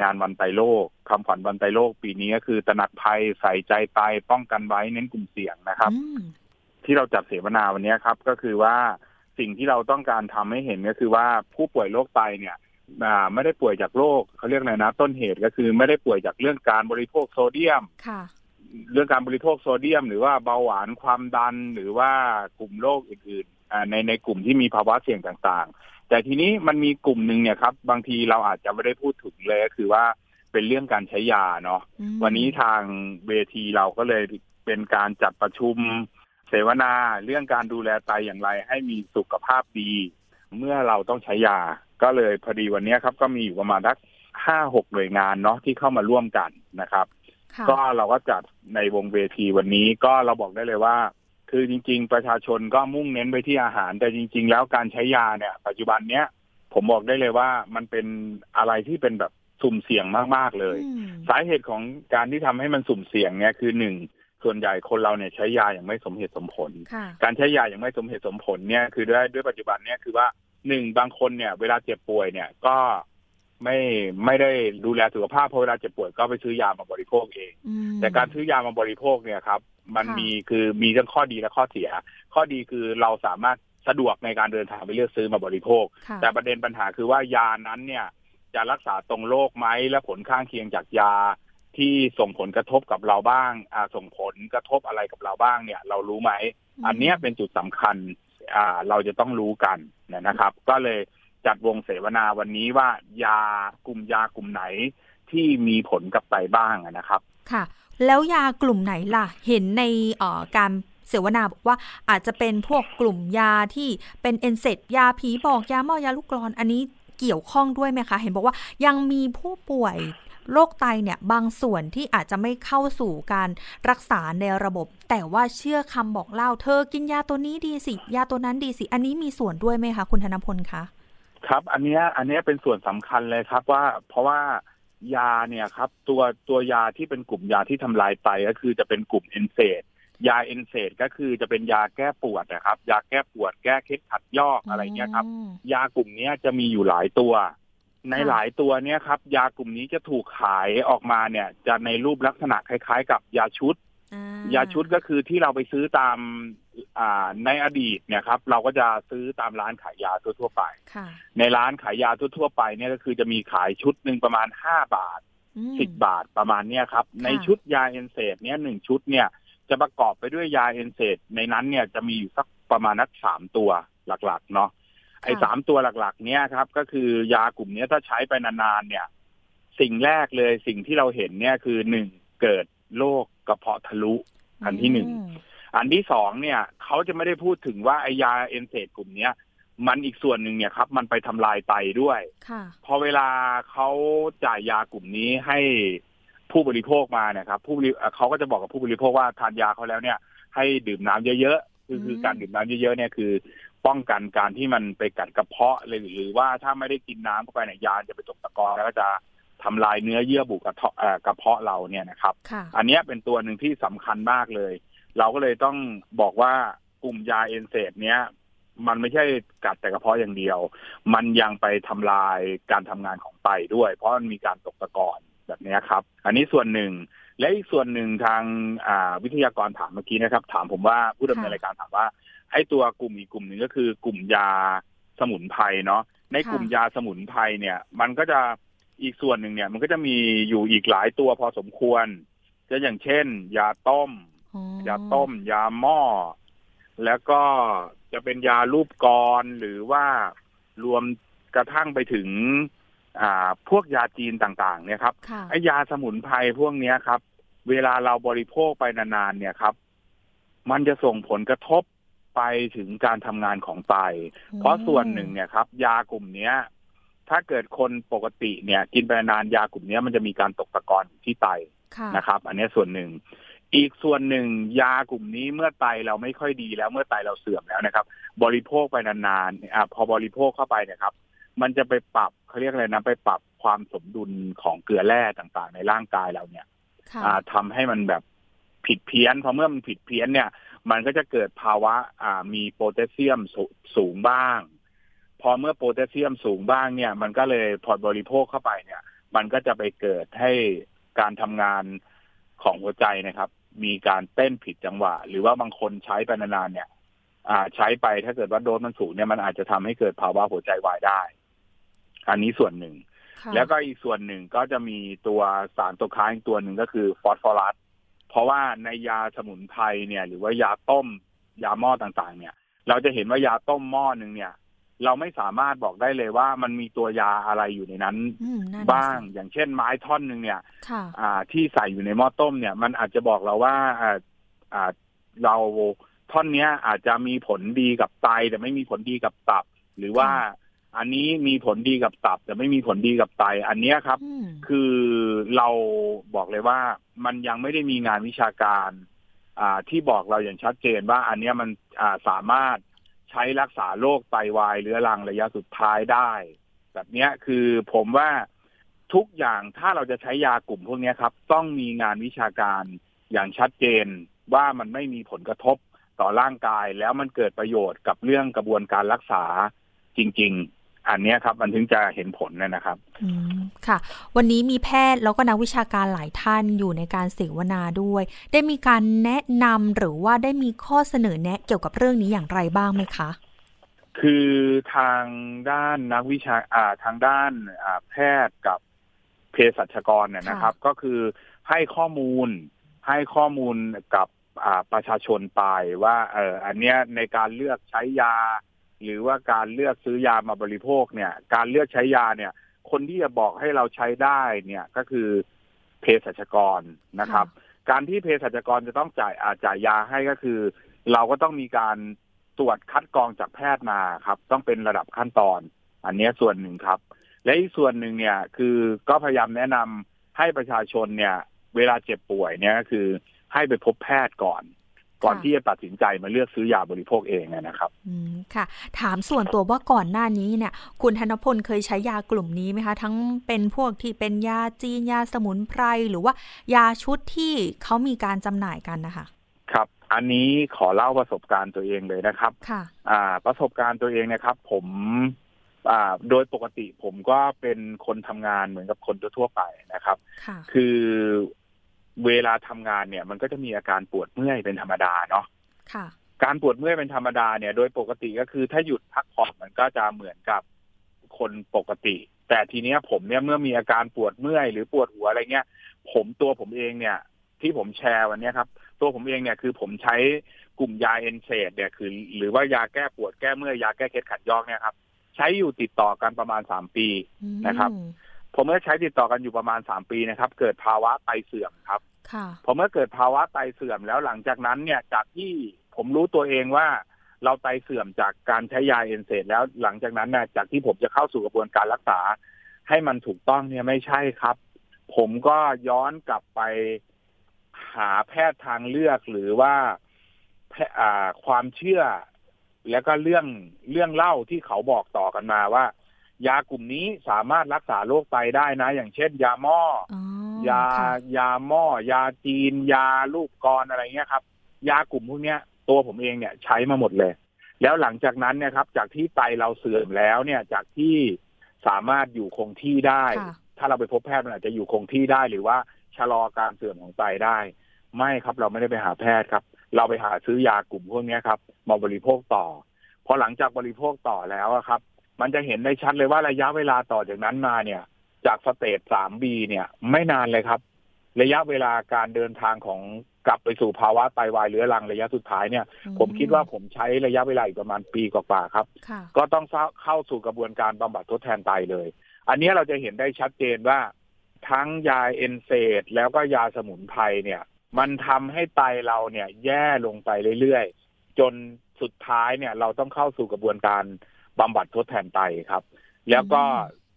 [SPEAKER 4] งานวันไตโลกคำขวัญวันไตโลกปีนี้ก็คือตระหนักภัยใส่ใจไตป้องกันไว้เน้นกลุ่มเสี่ยงนะครับ ที่เราจัดเสวนาวันนี้ครับ ก็คือว่าสิ่งที่เราต้องการทำให้เห็นก็คือว่าผู้ป่วยโรคไตเนี่ยไม่ได้ป่วยจากโรคเขาเรียกอะไรนะ ต้นเหตุก็คือไม่ได้ป่วยจากเรื่องการบริโภคโซเดียมเรื่องการบริโภคโซเดียม หรือว่าเบาหวานความดันหรือว่ากลุ่มโรคอื่นๆ ในในกลุ่มที่มีภาวะเสี่ยงต่างแต่ทีนี้มันมีกลุ่มหนึ่งเนี่ยครับ บางทีเราอาจจะไม่ได้พูดถึงเลยก็คือว่าเป็นเรื่องการใช้ยาเนาะวันนี้ทางเวทีเราก็เลยเป็นการจัดประชุมเสวนาเรื่องการดูแลไตอย่างไร ให้มีสุขภาพดี เมื่อเราต้องใช้ยา ก็เลยพอดีวันนี้ครับ ก็มีอยู่ประมาณทักห้าหกหน่วยงานเนาะที่เข้ามาร่วมกันนะครับ ก็เราก็จัดในวงเวทีวันนี้ก็เราบอกได้เลยว่า คือจริง ๆ ประชาชนก็มุ่งเน้นไปที่อาหาร แต่จริง ๆ แล้วการใช้ยาเนี่ย ปัจจุบันเนี้ยผมบอกได้เลยว่ามันเป็นอะไรที่เป็นแบบสุ่มเสี่ยงมากๆเลย สาเหตุของการที่ทำให้มันสุ่มเสี่ยงเนี่ยคือหนึ่งส่วนใหญ่คนเราเนี่ยใช้ยาอย่างไม่สมเหตุสมผล การใช้ยาอย่างไม่สมเหตุสมผลเนี่ยคือด้วยด้วยปัจจุบันเนี่ยคือว่าหนึ่งบางคนเนี่ย เวลาเจ็บป่วยเนี่ยก็ไม่ไม่ได้ดูแลสุขภาพพอเวลาเจ็บป่วยก็ไปซื้อยามาบริโภคเอง แต่การซื้อยามาบริโภคเนี่ยครับ มันมีคือมีทั้งข้อดีและข้อเสีย ข้อดีคือเราสามารถสะดวกในการเดินทางไปเลือกซื้อมาบริโภค แต่ประเด็นปัญหาคือว่ายานั้นเนี่ยจะรักษาตรงโรคไหมและผลข้างเคียงจากยาที่ส่งผลกระทบกับเราบ้างอ่าส่งผลกระทบอะไรกับเราบ้างเนี่ย เรารู้ไหม อันนี้เป็นจุดสำคัญอ่าเราจะต้องรู้กันนะครับ ก็เลยจัดวงเสวนาวันนี้ว่ายากลุ่มยากลุ่มไหนที่มีผลกับไตบ้างนะครับ
[SPEAKER 2] ค่ะ แล้วยากลุ่มไหนล่ะ เห็นในการเสวนาบอกว่าอาจจะเป็นพวกกลุ่มยาที่เป็นเอนเซตยาผีบอกยาหม้อยาลูกกรอนอันนี้เกี่ยวข้องด้วยไหมคะ เห็นบอกว่ายังมีผู้ป่วยโรคไตเนี่ยบางส่วนที่อาจจะไม่เข้าสู่การรักษาในระบบ แต่ว่าเชื่อคำบอกเล่าเธอกินยาตัวนี้ดีสิ ยาตัวนั้นดีสิ อันนี้มีส่วนด้วยไหมคะ คุณธนพลคะ
[SPEAKER 4] ครับ อันนี้อันนี้เป็นส่วนสำคัญเลยครับว่าเพราะว่า ยาเนี่ยครับ ตัวตัวยาที่เป็นกลุ่มยาที่ทำลายไตก็คือจะเป็นกลุ่มเอนเซดยาเอนเซดก็คือจะเป็นยาแก้ปวดนะครับ ยาแก้ปวด แก้เคล็ดขัดยอกอะไรเงี้ยครับ ยากลุ่มนี้จะมีอยู่หลายตัว ในหลายตัวเนี้ยครับ ยากลุ่มนี้จะถูกขายออกมาเนี่ย จะในรูปลักษณะคล้าย ๆ กับยาชุด ยาชุดก็คือที่เราไปซื้อตาม ในอดีตเนี่ยครับ เราก็จะซื้อตามร้านขายยาทั่วๆไปในร้านขายยาทั่วๆไปเนี่ยก็คือจะมีขายชุดหนึ่งประมาณห้าบาทสิบบาทประมาณเนี้ยครับ ในชุดยา NSAID เนี่ยหนึ่งชุดเนี่ย จะประกอบไปด้วยยา NSAID ในนั้นเนี่ยจะมีอยู่สักประมาณสักสามตัวหลักๆ เนาะไอ้สามตัวหลักๆ เนี่ยครับ ก็คือยากลุ่มนี้ถ้าใช้ไปนานๆเนี่ย สิ่งแรกเลยสิ่งที่เราเห็นเนี่ยคือหนึ่งเกิดโรคกระเพาะทะลุอันที่หนึ่ง อันที่สองเนี่ยเขาจะไม่ได้พูดถึงว่าไอ้ยา NSAID กลุ่มเนี้ยมันอีกส่วนหนึ่งเนี่ยครับ มันไปทำลายไตด้วยพอเวลาเขาจ่ายยากลุ่มนี้ให้ผู้บริโภคมาเนี่ยครับ ผู้บริเขาก็จะบอกกับผู้บริโภคว่าทานยาเขาแล้วเนี่ย ให้ดื่มน้ำเยอะๆคือคือการดื่มน้ำเยอะๆเนี่ยคือ ป้องกันการที่มันไปกัดกระเพาะเลยหรือว่าถ้าไม่ได้กินน้ำเข้าไปเนี่ยยาจะไปตกตะกอนแล้วก็จะทำลายเนื้อเยื่อบุกระกระเพาะเราเนี่ยนะครับ อันนี้เป็นตัวหนึ่งที่สำคัญมากเลย เราก็เลยต้องบอกว่ากลุ่มยาเอนเซดเนี้ยมันไม่ใช่กัดแต่กระเพาะอย่างเดียว มันยังไปทำลายการทำงานของไตด้วย เพราะมันมีการตกตะกอนแบบนี้ครับ อันนี้ส่วนหนึ่ง และอีกส่วนหนึ่งทางวิทยากรถามเมื่อกี้นะครับ ถามผมว่าผู้ดำเนินรายการถามว่าไอ้ตัวกลุ่มอีกกลุ่มหนึ่งก็คือกลุ่มยาสมุนไพรเนาะ ในกลุ่มยาสมุนไพรเนี่ย มันก็จะอีกส่วนหนึ่งเนี่ย มันก็จะมีอยู่อีกหลายตัวพอสมควรจะอย่างเช่น ยาต้ม ยาต้ม ยาหม้อ แล้วก็จะเป็นยาลูปกรหรือว่ารวมกระทั่งไปถึง อ่า พวกยาจีนต่างๆ เนี่ยครับไอ้ยาสมุนไพรพวกเนี้ยครับ เวลาเราบริโภคไปนานๆเนี่ยครับ มันจะส่งผลกระทบไปถึงการทำงานของไต เพราะส่วนหนึ่งเนี่ยครับ ยากลุ่มเนี้ย ถ้าเกิดคนปกติเนี่ย กินไปนานยากลุ่มนี้มันจะมีการตกตะกอนที่ไตนะครับ อันนี้ส่วนหนึ่ง อีกส่วนหนึ่งยากลุ่มนี้เมื่อไตเราไม่ค่อยดีแล้วเมื่อไตเราเสื่อมแล้วนะครับ บริโภคไปนานๆอ่าพอบริโภคเข้าไปเนี่ยครับ มันจะไปปรับเขาเรียกอะไรนะไปปรับความสมดุลของเกลือแร่ต่างๆ ในร่างกายเราเนี่ยทำให้มันแบบผิดเพี้ยนพอเมื่อมันผิดเพี้ยนเนี่ย มันก็จะเกิดภาวะอ่ามีโพแทสเซียมสูงบ้าง พอเมื่อโพแทสเซียมสูงบ้างเนี่ย มันก็เลยพอบริโภคเข้าไปเนี่ย มันก็จะไปเกิดให้การทำงานของหัวใจนะครับ มีการเต้นผิดจังหวะ หรือว่าบางคนใช้ไปนานๆเนี่ยอ่าใช้ไปถ้าเกิดว่าโดสมันสูงเนี่ยมันอาจจะทำให้เกิดภาวะหัวใจวายได้ อันนี้ส่วนหนึ่ง แล้วก็อีกส่วนหนึ่งก็จะมีตัวสารตัวค้างตัวหนึ่งก็คือฟอสฟอรัสเพราะว่าในยาสมุนไพรเนี่ย หรือว่ายาต้มยาหม้อต่างๆ เนี่ย เราจะเห็นว่ายาต้มหม้อหนึ่งเนี่ย เราไม่สามารถบอกได้เลยว่ามันมีตัวยาอะไรอยู่ในนั้นบ้าง อย่างเช่นไม้ท่อนหนึ่งเนี่ยที่ใส่อยู่ในหม้อต้มเนี่ย มันอาจจะบอกเราว่าเราท่อนเนี้ย อาจจะมีผลดีกับไตแต่ไม่มีผลดีกับตับ หรือว่าอันนี้มีผลดีกับตับ แต่ไม่มีผลดีกับไต อันนี้ครับ คือเราบอกเลยว่ามันยังไม่ได้มีงานวิชาการ อ่าที่บอกเราอย่างชัดเจนว่า อันนี้มันอ่าสามารถ ใช้รักษาโรคไตวายเรื้อรังระยะสุดท้ายได้ แบบนี้คือผมว่าทุกอย่างถ้าเราจะใช้ยากลุ่มพวกนี้ครับ ต้องมีงานวิชาการอย่างชัดเจนว่ามันไม่มีผลกระทบต่อร่างกายแล้วมันเกิดประโยชน์กับเรื่องกระบวนการรักษาจริง อันนี้ครับมันถึงจะเห็นผลนะครับ
[SPEAKER 2] อืมค่ะ วันนี้มีแพทย์แล้วก็นักวิชาการหลายท่านอยู่ในการเสวนาด้วย ได้มีการแนะนำหรือว่าได้มีข้อเสนอแนะเกี่ยวกับเรื่องนี้อย่างไรบ้างไหมคะ
[SPEAKER 4] คือทางด้านนักวิชาอ่าทางด้านอ่าแพทย์กับเภสัชกรเนี่ยนะครับ ก็คือให้ข้อมูลให้ข้อมูลกับอ่าประชาชนไปว่าเอออันเนี้ยในการเลือกใช้ยา หรือว่าการเลือกซื้อยามาบริโภคเนี่ย การเลือกใช้ยาเนี่ย คนที่จะบอกให้เราใช้ได้เนี่ยก็คือเภสัชกรนะครับ การที่เภสัชกรจะต้องจ่ายอาจ่ายยาให้ก็คือ เราก็ต้องมีการตรวจคัดกรองจากแพทย์มาครับ ต้องเป็นระดับขั้นตอน อันนี้ส่วนหนึ่งครับ และอีกส่วนหนึ่งเนี่ยคือก็พยายามแนะนำให้ประชาชนเนี่ย เวลาเจ็บป่วยเนี่ยคือให้ไปพบแพทย์ก่อน ก่อนที่จะตัดสินใจมาเลือกซื้อยาบริโภคเองนะครับ
[SPEAKER 2] อืมค่ะ ถามส่วนตัวว่าก่อนหน้านี้เนี่ย คุณธนพลเคยใช้ยากลุ่มนี้ไหมคะ ทั้งเป็นพวกที่เป็นยาจีนยาสมุนไพรหรือว่ายาชุดที่เขามีการจำหน่ายกันนะคะ
[SPEAKER 4] ครับ อันนี้ขอเล่าประสบการณ์ตัวเองเลยนะครับ
[SPEAKER 2] ค่ะ
[SPEAKER 4] อ่า ประสบการณ์ตัวเองนะครับ ผมอ่าโดยปกติผมก็เป็นคนทำงานเหมือนกับคนทั่วๆไปนะครับ
[SPEAKER 2] ค่ะ
[SPEAKER 4] คือ เวลาทำงานเนี่ย มันก็จะมีอาการปวดเมื่อยเป็นธรรมดาเนาะ
[SPEAKER 2] ค่ะ
[SPEAKER 4] การปวดเมื่อยเป็นธรรมดาเนี่ย โดยปกติก็คือถ้าหยุดพักผ่อนมันก็จะเหมือนกับคนปกติ แต่ทีเนี้ยผมเนี่ยเมื่อมีอาการปวดเมื่อยหรือปวดหัวอะไรเงี้ย ผมตัวผมเองเนี่ย ที่ผมแชร์วันเนี้ยครับ ตัวผมเองเนี่ยคือผมใช้กลุ่มยาเอนเซดเนี่ยคือ หรือว่ายาแก้ปวดแก้เมื่อยยาแก้เคล็ดขัดยอกเนี่ยครับ ใช้อยู่ติดต่อกันประมาณสามปี
[SPEAKER 2] อืม
[SPEAKER 4] นะครับ ผมเมื่อใช้ติดต่อกันอยู่ประมาณสามปีนะครับ เกิดภาวะไตเสื่อมครับ
[SPEAKER 2] ค่ะ
[SPEAKER 4] พอเมื่อเกิดภาวะไตเสื่อมแล้วหลังจากนั้นเนี่ยจากที่ผมรู้ตัวเองว่าเราไตเสื่อมจากการใช้ยาเอนเซดแล้วหลังจากนั้นน่ะจากที่ผมจะเข้าสู่กระบวนการรักษา ให้มันถูกต้องเนี่ยไม่ใช่ครับ ผมก็ย้อนกลับไปหาแพทย์ทางเลือกหรือว่าแพอ่าความเชื่อ แล้วก็เรื่องเรื่องเล่าที่เขาบอกต่อกันมาว่า ยากลุ่มนี้สามารถรักษาโรคไตได้นะ อย่างเช่น ยาหม้อ
[SPEAKER 2] อ๋อ
[SPEAKER 4] ยา
[SPEAKER 2] ค่ะ
[SPEAKER 4] ยาหม้อ ยาจีน ยาลูกกรอนอะไรเงี้ยครับ ยากลุ่มพวกเนี้ย ตัวผมเองเนี่ยใช้มาหมดเลย แล้วหลังจากนั้นเนี่ยครับ จากที่ไตเราเสื่อมแล้วเนี่ย จากที่สามารถอยู่คงที่ได้
[SPEAKER 2] ค่ะ
[SPEAKER 4] ถ้าเราไปพบแพทย์มันอาจจะอยู่คงที่ได้หรือว่าชะลอการเสื่อมของไตได้ ไม่ครับเราไม่ได้ไปหาแพทย์ครับ เราไปหาซื้อยากลุ่มพวกเนี้ยครับมาบริโภคต่อพอหลังจากบริโภคต่อแล้วอะครับ มันจะเห็นได้ชัดเลยว่าระยะเวลาต่อจากนั้นมาเนี่ย จากสเตจสามบีเนี่ย ไม่นานเลยครับ ระยะเวลาการเดินทางของกลับไปสู่ภาวะไตวายเรื้อรังระยะสุดท้ายเนี่ย
[SPEAKER 2] อื
[SPEAKER 4] ผมคิดว่าผมใช้ระยะเวลาอีกประมาณปีกว่าๆครับ
[SPEAKER 2] ค่ะ
[SPEAKER 4] ก็ต้องเข้าสู่กระบวนการบำบัดทดแทนไตเลย อันนี้เราจะเห็นได้ชัดเจนว่า ทั้งยาเอนเซดแล้วก็ยาสมุนไพรเนี่ย มันทำให้ไตเราเนี่ยแย่ลงไปเรื่อยๆ จนสุดท้ายเนี่ย เราต้องเข้าสู่กระบวนการ บำบัดทดแทนไตครับ แล้วก็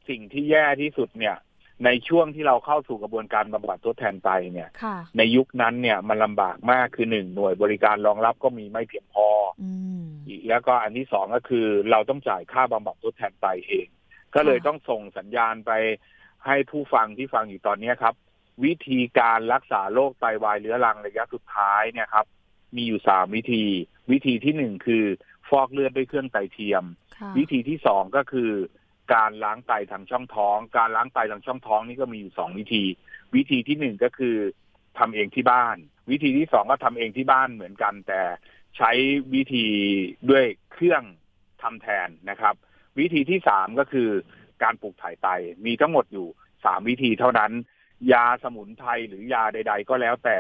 [SPEAKER 4] สิ่งที่แย่ที่สุดเนี่ย ในช่วงที่เราเข้าสู่กระบวนการบำบัดทดแทนไตเนี่ย
[SPEAKER 2] ค่ะ
[SPEAKER 4] ในยุคนั้นเนี่ยมันลำบากมากคือหนึ่งหน่วยบริการรองรับก็มีไม่เพียงพอ
[SPEAKER 2] อืม
[SPEAKER 4] อีกแล้วก็อันที่สองก็คือเราต้องจ่ายค่าบำบัดทดแทนไตเอง ก็เลย
[SPEAKER 2] ค่ะ
[SPEAKER 4] ต้องส่งสัญญาณไปให้ผู้ฟังที่ฟังอยู่ตอนนี้ครับ วิธีการรักษาโรคไตวายเรื้อรังระยะสุดท้ายเนี่ยครับ มีอยู่สามวิธี วิธีที่หนึ่งคือ ฟอกเลือดด้วยเครื่องไตเทียม
[SPEAKER 2] ค่ะ
[SPEAKER 4] วิธีที่สองก็คือ การล้างไตทางช่องท้อง การล้างไตทางช่องท้องนี่ก็มีอยู่สองวิธี วิธีที่หนึ่งก็คือทำเองที่บ้าน วิธีที่สองก็ทำเองที่บ้านเหมือนกัน แต่ใช้วิธีด้วยเครื่องทำแทนนะครับ วิธีที่สามก็คือการปลูกถ่ายไตมีทั้งหมดอยู่สามวิธีเท่านั้น ยาสมุนไพรหรือยาใด ๆ ก็แล้วแต่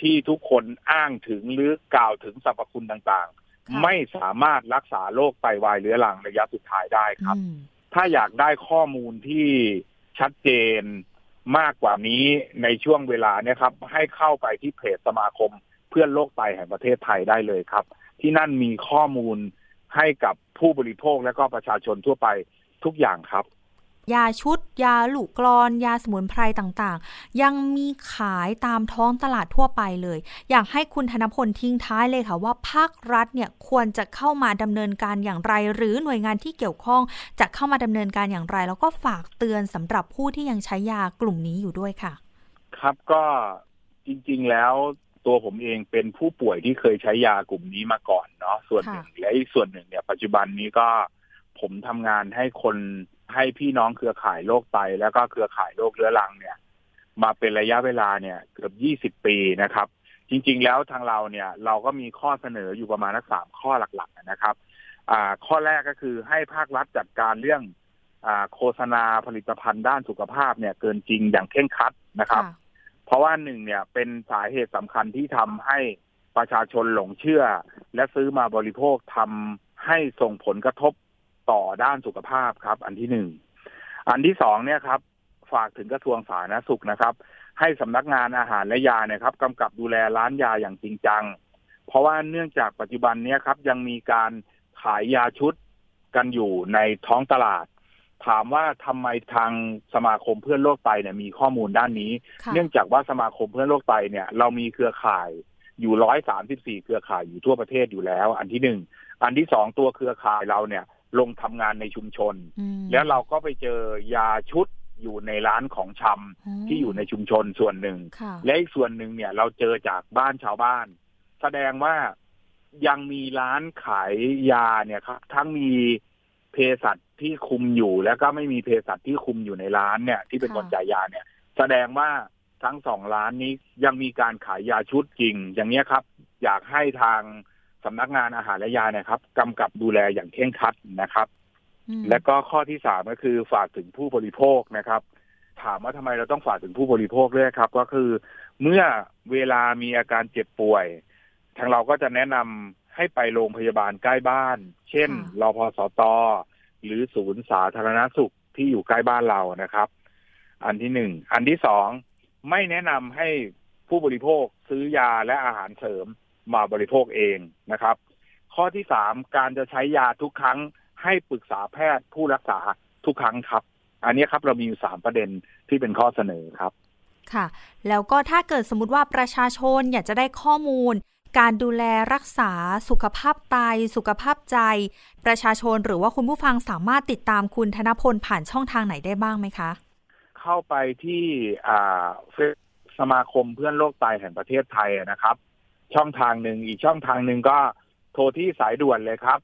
[SPEAKER 4] ที่ทุกคนอ้างถึงหรือกล่าวถึงสรรพคุณต่างๆ ไม่สามารถรักษาโรคไตวายเรื้อรังระยะสุดท้ายได้ครับ
[SPEAKER 2] อืม
[SPEAKER 4] ถ้าอยากได้ข้อมูลที่ชัดเจนมากกว่านี้ในช่วงเวลาเนี่ยครับ ให้เข้าไปที่เพจสมาคมเพื่อนโรคไตแห่งประเทศไทยได้เลยครับ ที่นั่นมีข้อมูลให้กับผู้บริโภคและก็ประชาชนทั่วไปทุกอย่างครับ
[SPEAKER 2] ยาชุด ยาลูกกรอน ยาสมุนไพรต่างๆ ยังมีขายตามท้องตลาดทั่วไปเลย อยากให้คุณธนพลทิ้งท้ายเลยค่ะว่าภาครัฐเนี่ยควรจะเข้ามาดำเนินการอย่างไร หรือหน่วยงานที่เกี่ยวข้องจะเข้ามาดำเนินการอย่างไร แล้วก็ฝากเตือนสำหรับผู้ที่ยังใช้ยากลุ่มนี้อยู่ด้วยค่ะ
[SPEAKER 4] ครับก็จริง ๆ แล้วตัวผมเองเป็นผู้ป่วยที่เคยใช้ยากลุ่มนี้มาก่อนเนาะส่วนหนึ่งและอีกส่วนหนึ่งเนี่ย ปัจจุบันนี้ก็ผมทำงานให้คน ให้พี่น้องเครือข่ายโรคไตแล้วก็เครือข่ายโรคเรื้อรังเนี่ย มาเป็นระยะเวลาเนี่ยเกือบยี่สิบปีนะครับ จริง ๆ แล้วทางเราเนี่ย เราก็มีข้อเสนออยู่ประมาณสักสามข้อหลัก ๆ นะครับ อ่า ข้อแรกก็คือให้ภาครัฐจัดการเรื่องอ่าโฆษณาผลิตภัณฑ์ด้านสุขภาพเนี่ย เกินจริงอย่างเคร่งครัดนะครับ
[SPEAKER 2] ค่ะ
[SPEAKER 4] เพราะว่าหนึ่งเนี่ยเป็นสาเหตุสำคัญที่ทำให้ประชาชนหลงเชื่อ และซื้อมาบริโภคทำให้ส่งผลกระทบ ต่อด้านสุขภาพครับ อันที่หนึ่งอันที่สองเนี่ยครับ ฝากถึงกระทรวงสาธารณสุขนะครับ ให้สำนักงานอาหารและยาเนี่ยครับกำกับดูแลร้านยาอย่างจริงจัง เพราะว่าเนื่องจากปัจจุบันเนี้ยครับ ยังมีการขายยาชุดกันอยู่ในท้องตลาด ถามว่าทำไมทางสมาคมเพื่อนโรคไตเนี่ยมีข้อมูลด้านนี้
[SPEAKER 2] ค่ะ
[SPEAKER 4] เนื่องจากว่าสมาคมเพื่อนโรคไตเนี่ย เรามีเครือข่ายอยู่ร้อยสามสิบสี่เครือข่ายอยู่ทั่วประเทศอยู่แล้ว อันที่หนึ่ง อันที่สองตัวเครือข่ายเราเนี่ย ลงทำงานในชุมชน
[SPEAKER 2] อืม
[SPEAKER 4] แล้วเราก็ไปเจอยาชุดอยู่ในร้านของชำที่อยู่ในชุมชนส่วนหนึ่ง
[SPEAKER 2] ค่ะ
[SPEAKER 4] และอีกส่วนหนึ่งเนี่ย เราเจอจากบ้านชาวบ้าน แสดงว่ายังมีร้านขายยาเนี่ยครับ ทั้งมีเภสัชที่คุมอยู่ แล้วก็ไม่มีเภสัชที่คุมอยู่ในร้านเนี่ย ที่เป็น
[SPEAKER 2] ค่ะ
[SPEAKER 4] คนจ่ายยาเนี่ย แสดงว่าทั้งสองร้านนี้ยังมีการขายยาชุดจริง อย่างเนี้ยครับ อยากให้ทาง สำนักงานอาหารและยาเนี่ยครับกำกับดูแลอย่างเคร่งครัดนะครับ
[SPEAKER 2] อืม
[SPEAKER 4] และก็ข้อที่สามก็คือฝากถึงผู้บริโภคนะครับ ถามว่าทำไมเราต้องฝากถึงผู้บริโภคด้วยครับ ก็คือ เมื่อเวลามีอาการเจ็บป่วย ทางเราก็จะแนะนำให้ไปโรงพยาบาลใกล้บ้าน เช่นรอพสตหรือศูนย์สาธารณสุขที่อยู่ใกล้บ้านเรานะครับ อันที่หนึ่งอันที่สองไม่แนะนำให้ผู้บริโภคซื้อยาและอาหารเสริม มาบริโภคเองนะครับ ข้อที่สามการจะใช้ยาทุกครั้งให้ปรึกษาแพทย์ผู้รักษาทุกครั้งครับ อันนี้ครับเรามีอยู่สามประเด็นที่เป็นข้อเสนอครับ
[SPEAKER 2] ค่ะ แล้วก็ถ้าเกิดสมมติว่าประชาชนอยากจะได้ข้อมูล การดูแลรักษาสุขภาพไตสุขภาพใจ ประชาชนหรือว่าคุณผู้ฟังสามารถติดตามคุณธนพลผ่านช่องทางไหนได้บ้างไหมคะ
[SPEAKER 4] เข้าไปที่อ่าเฟซสมาคมเพื่อนโรคไตแห่งประเทศไทยนะครับ ช่องทางหนึ่งอีกช่องทางหนึ่งก็โทรที่สายด่วนเลยครับ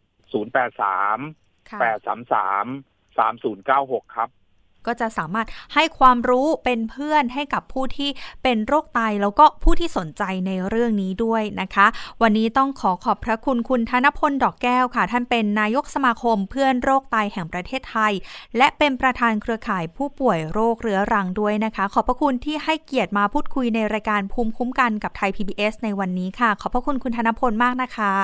[SPEAKER 4] 083
[SPEAKER 2] ค่ะ
[SPEAKER 4] 833 3096 ครับ
[SPEAKER 2] ก็จะสามารถให้ความรู้เป็นเพื่อนให้กับผู้ที่เป็นโรคไตแล้วก็ผู้ที่สนใจในเรื่องนี้ด้วยนะคะ วันนี้ต้องขอขอบพระคุณคุณธนพลดอกแก้วค่ะ ท่านเป็นนายกสมาคมเพื่อนโรคไตแห่งประเทศไทย และเป็นประธานเครือข่ายผู้ป่วยโรคเรื้อรังด้วยนะคะ ขอบพระคุณที่ให้เกียรติมาพูดคุยในรายการภูมิคุ้มกันกับไทย PBS ในวันนี้ค่ะ ขอบพระคุณคุณธนพลมากนะคะ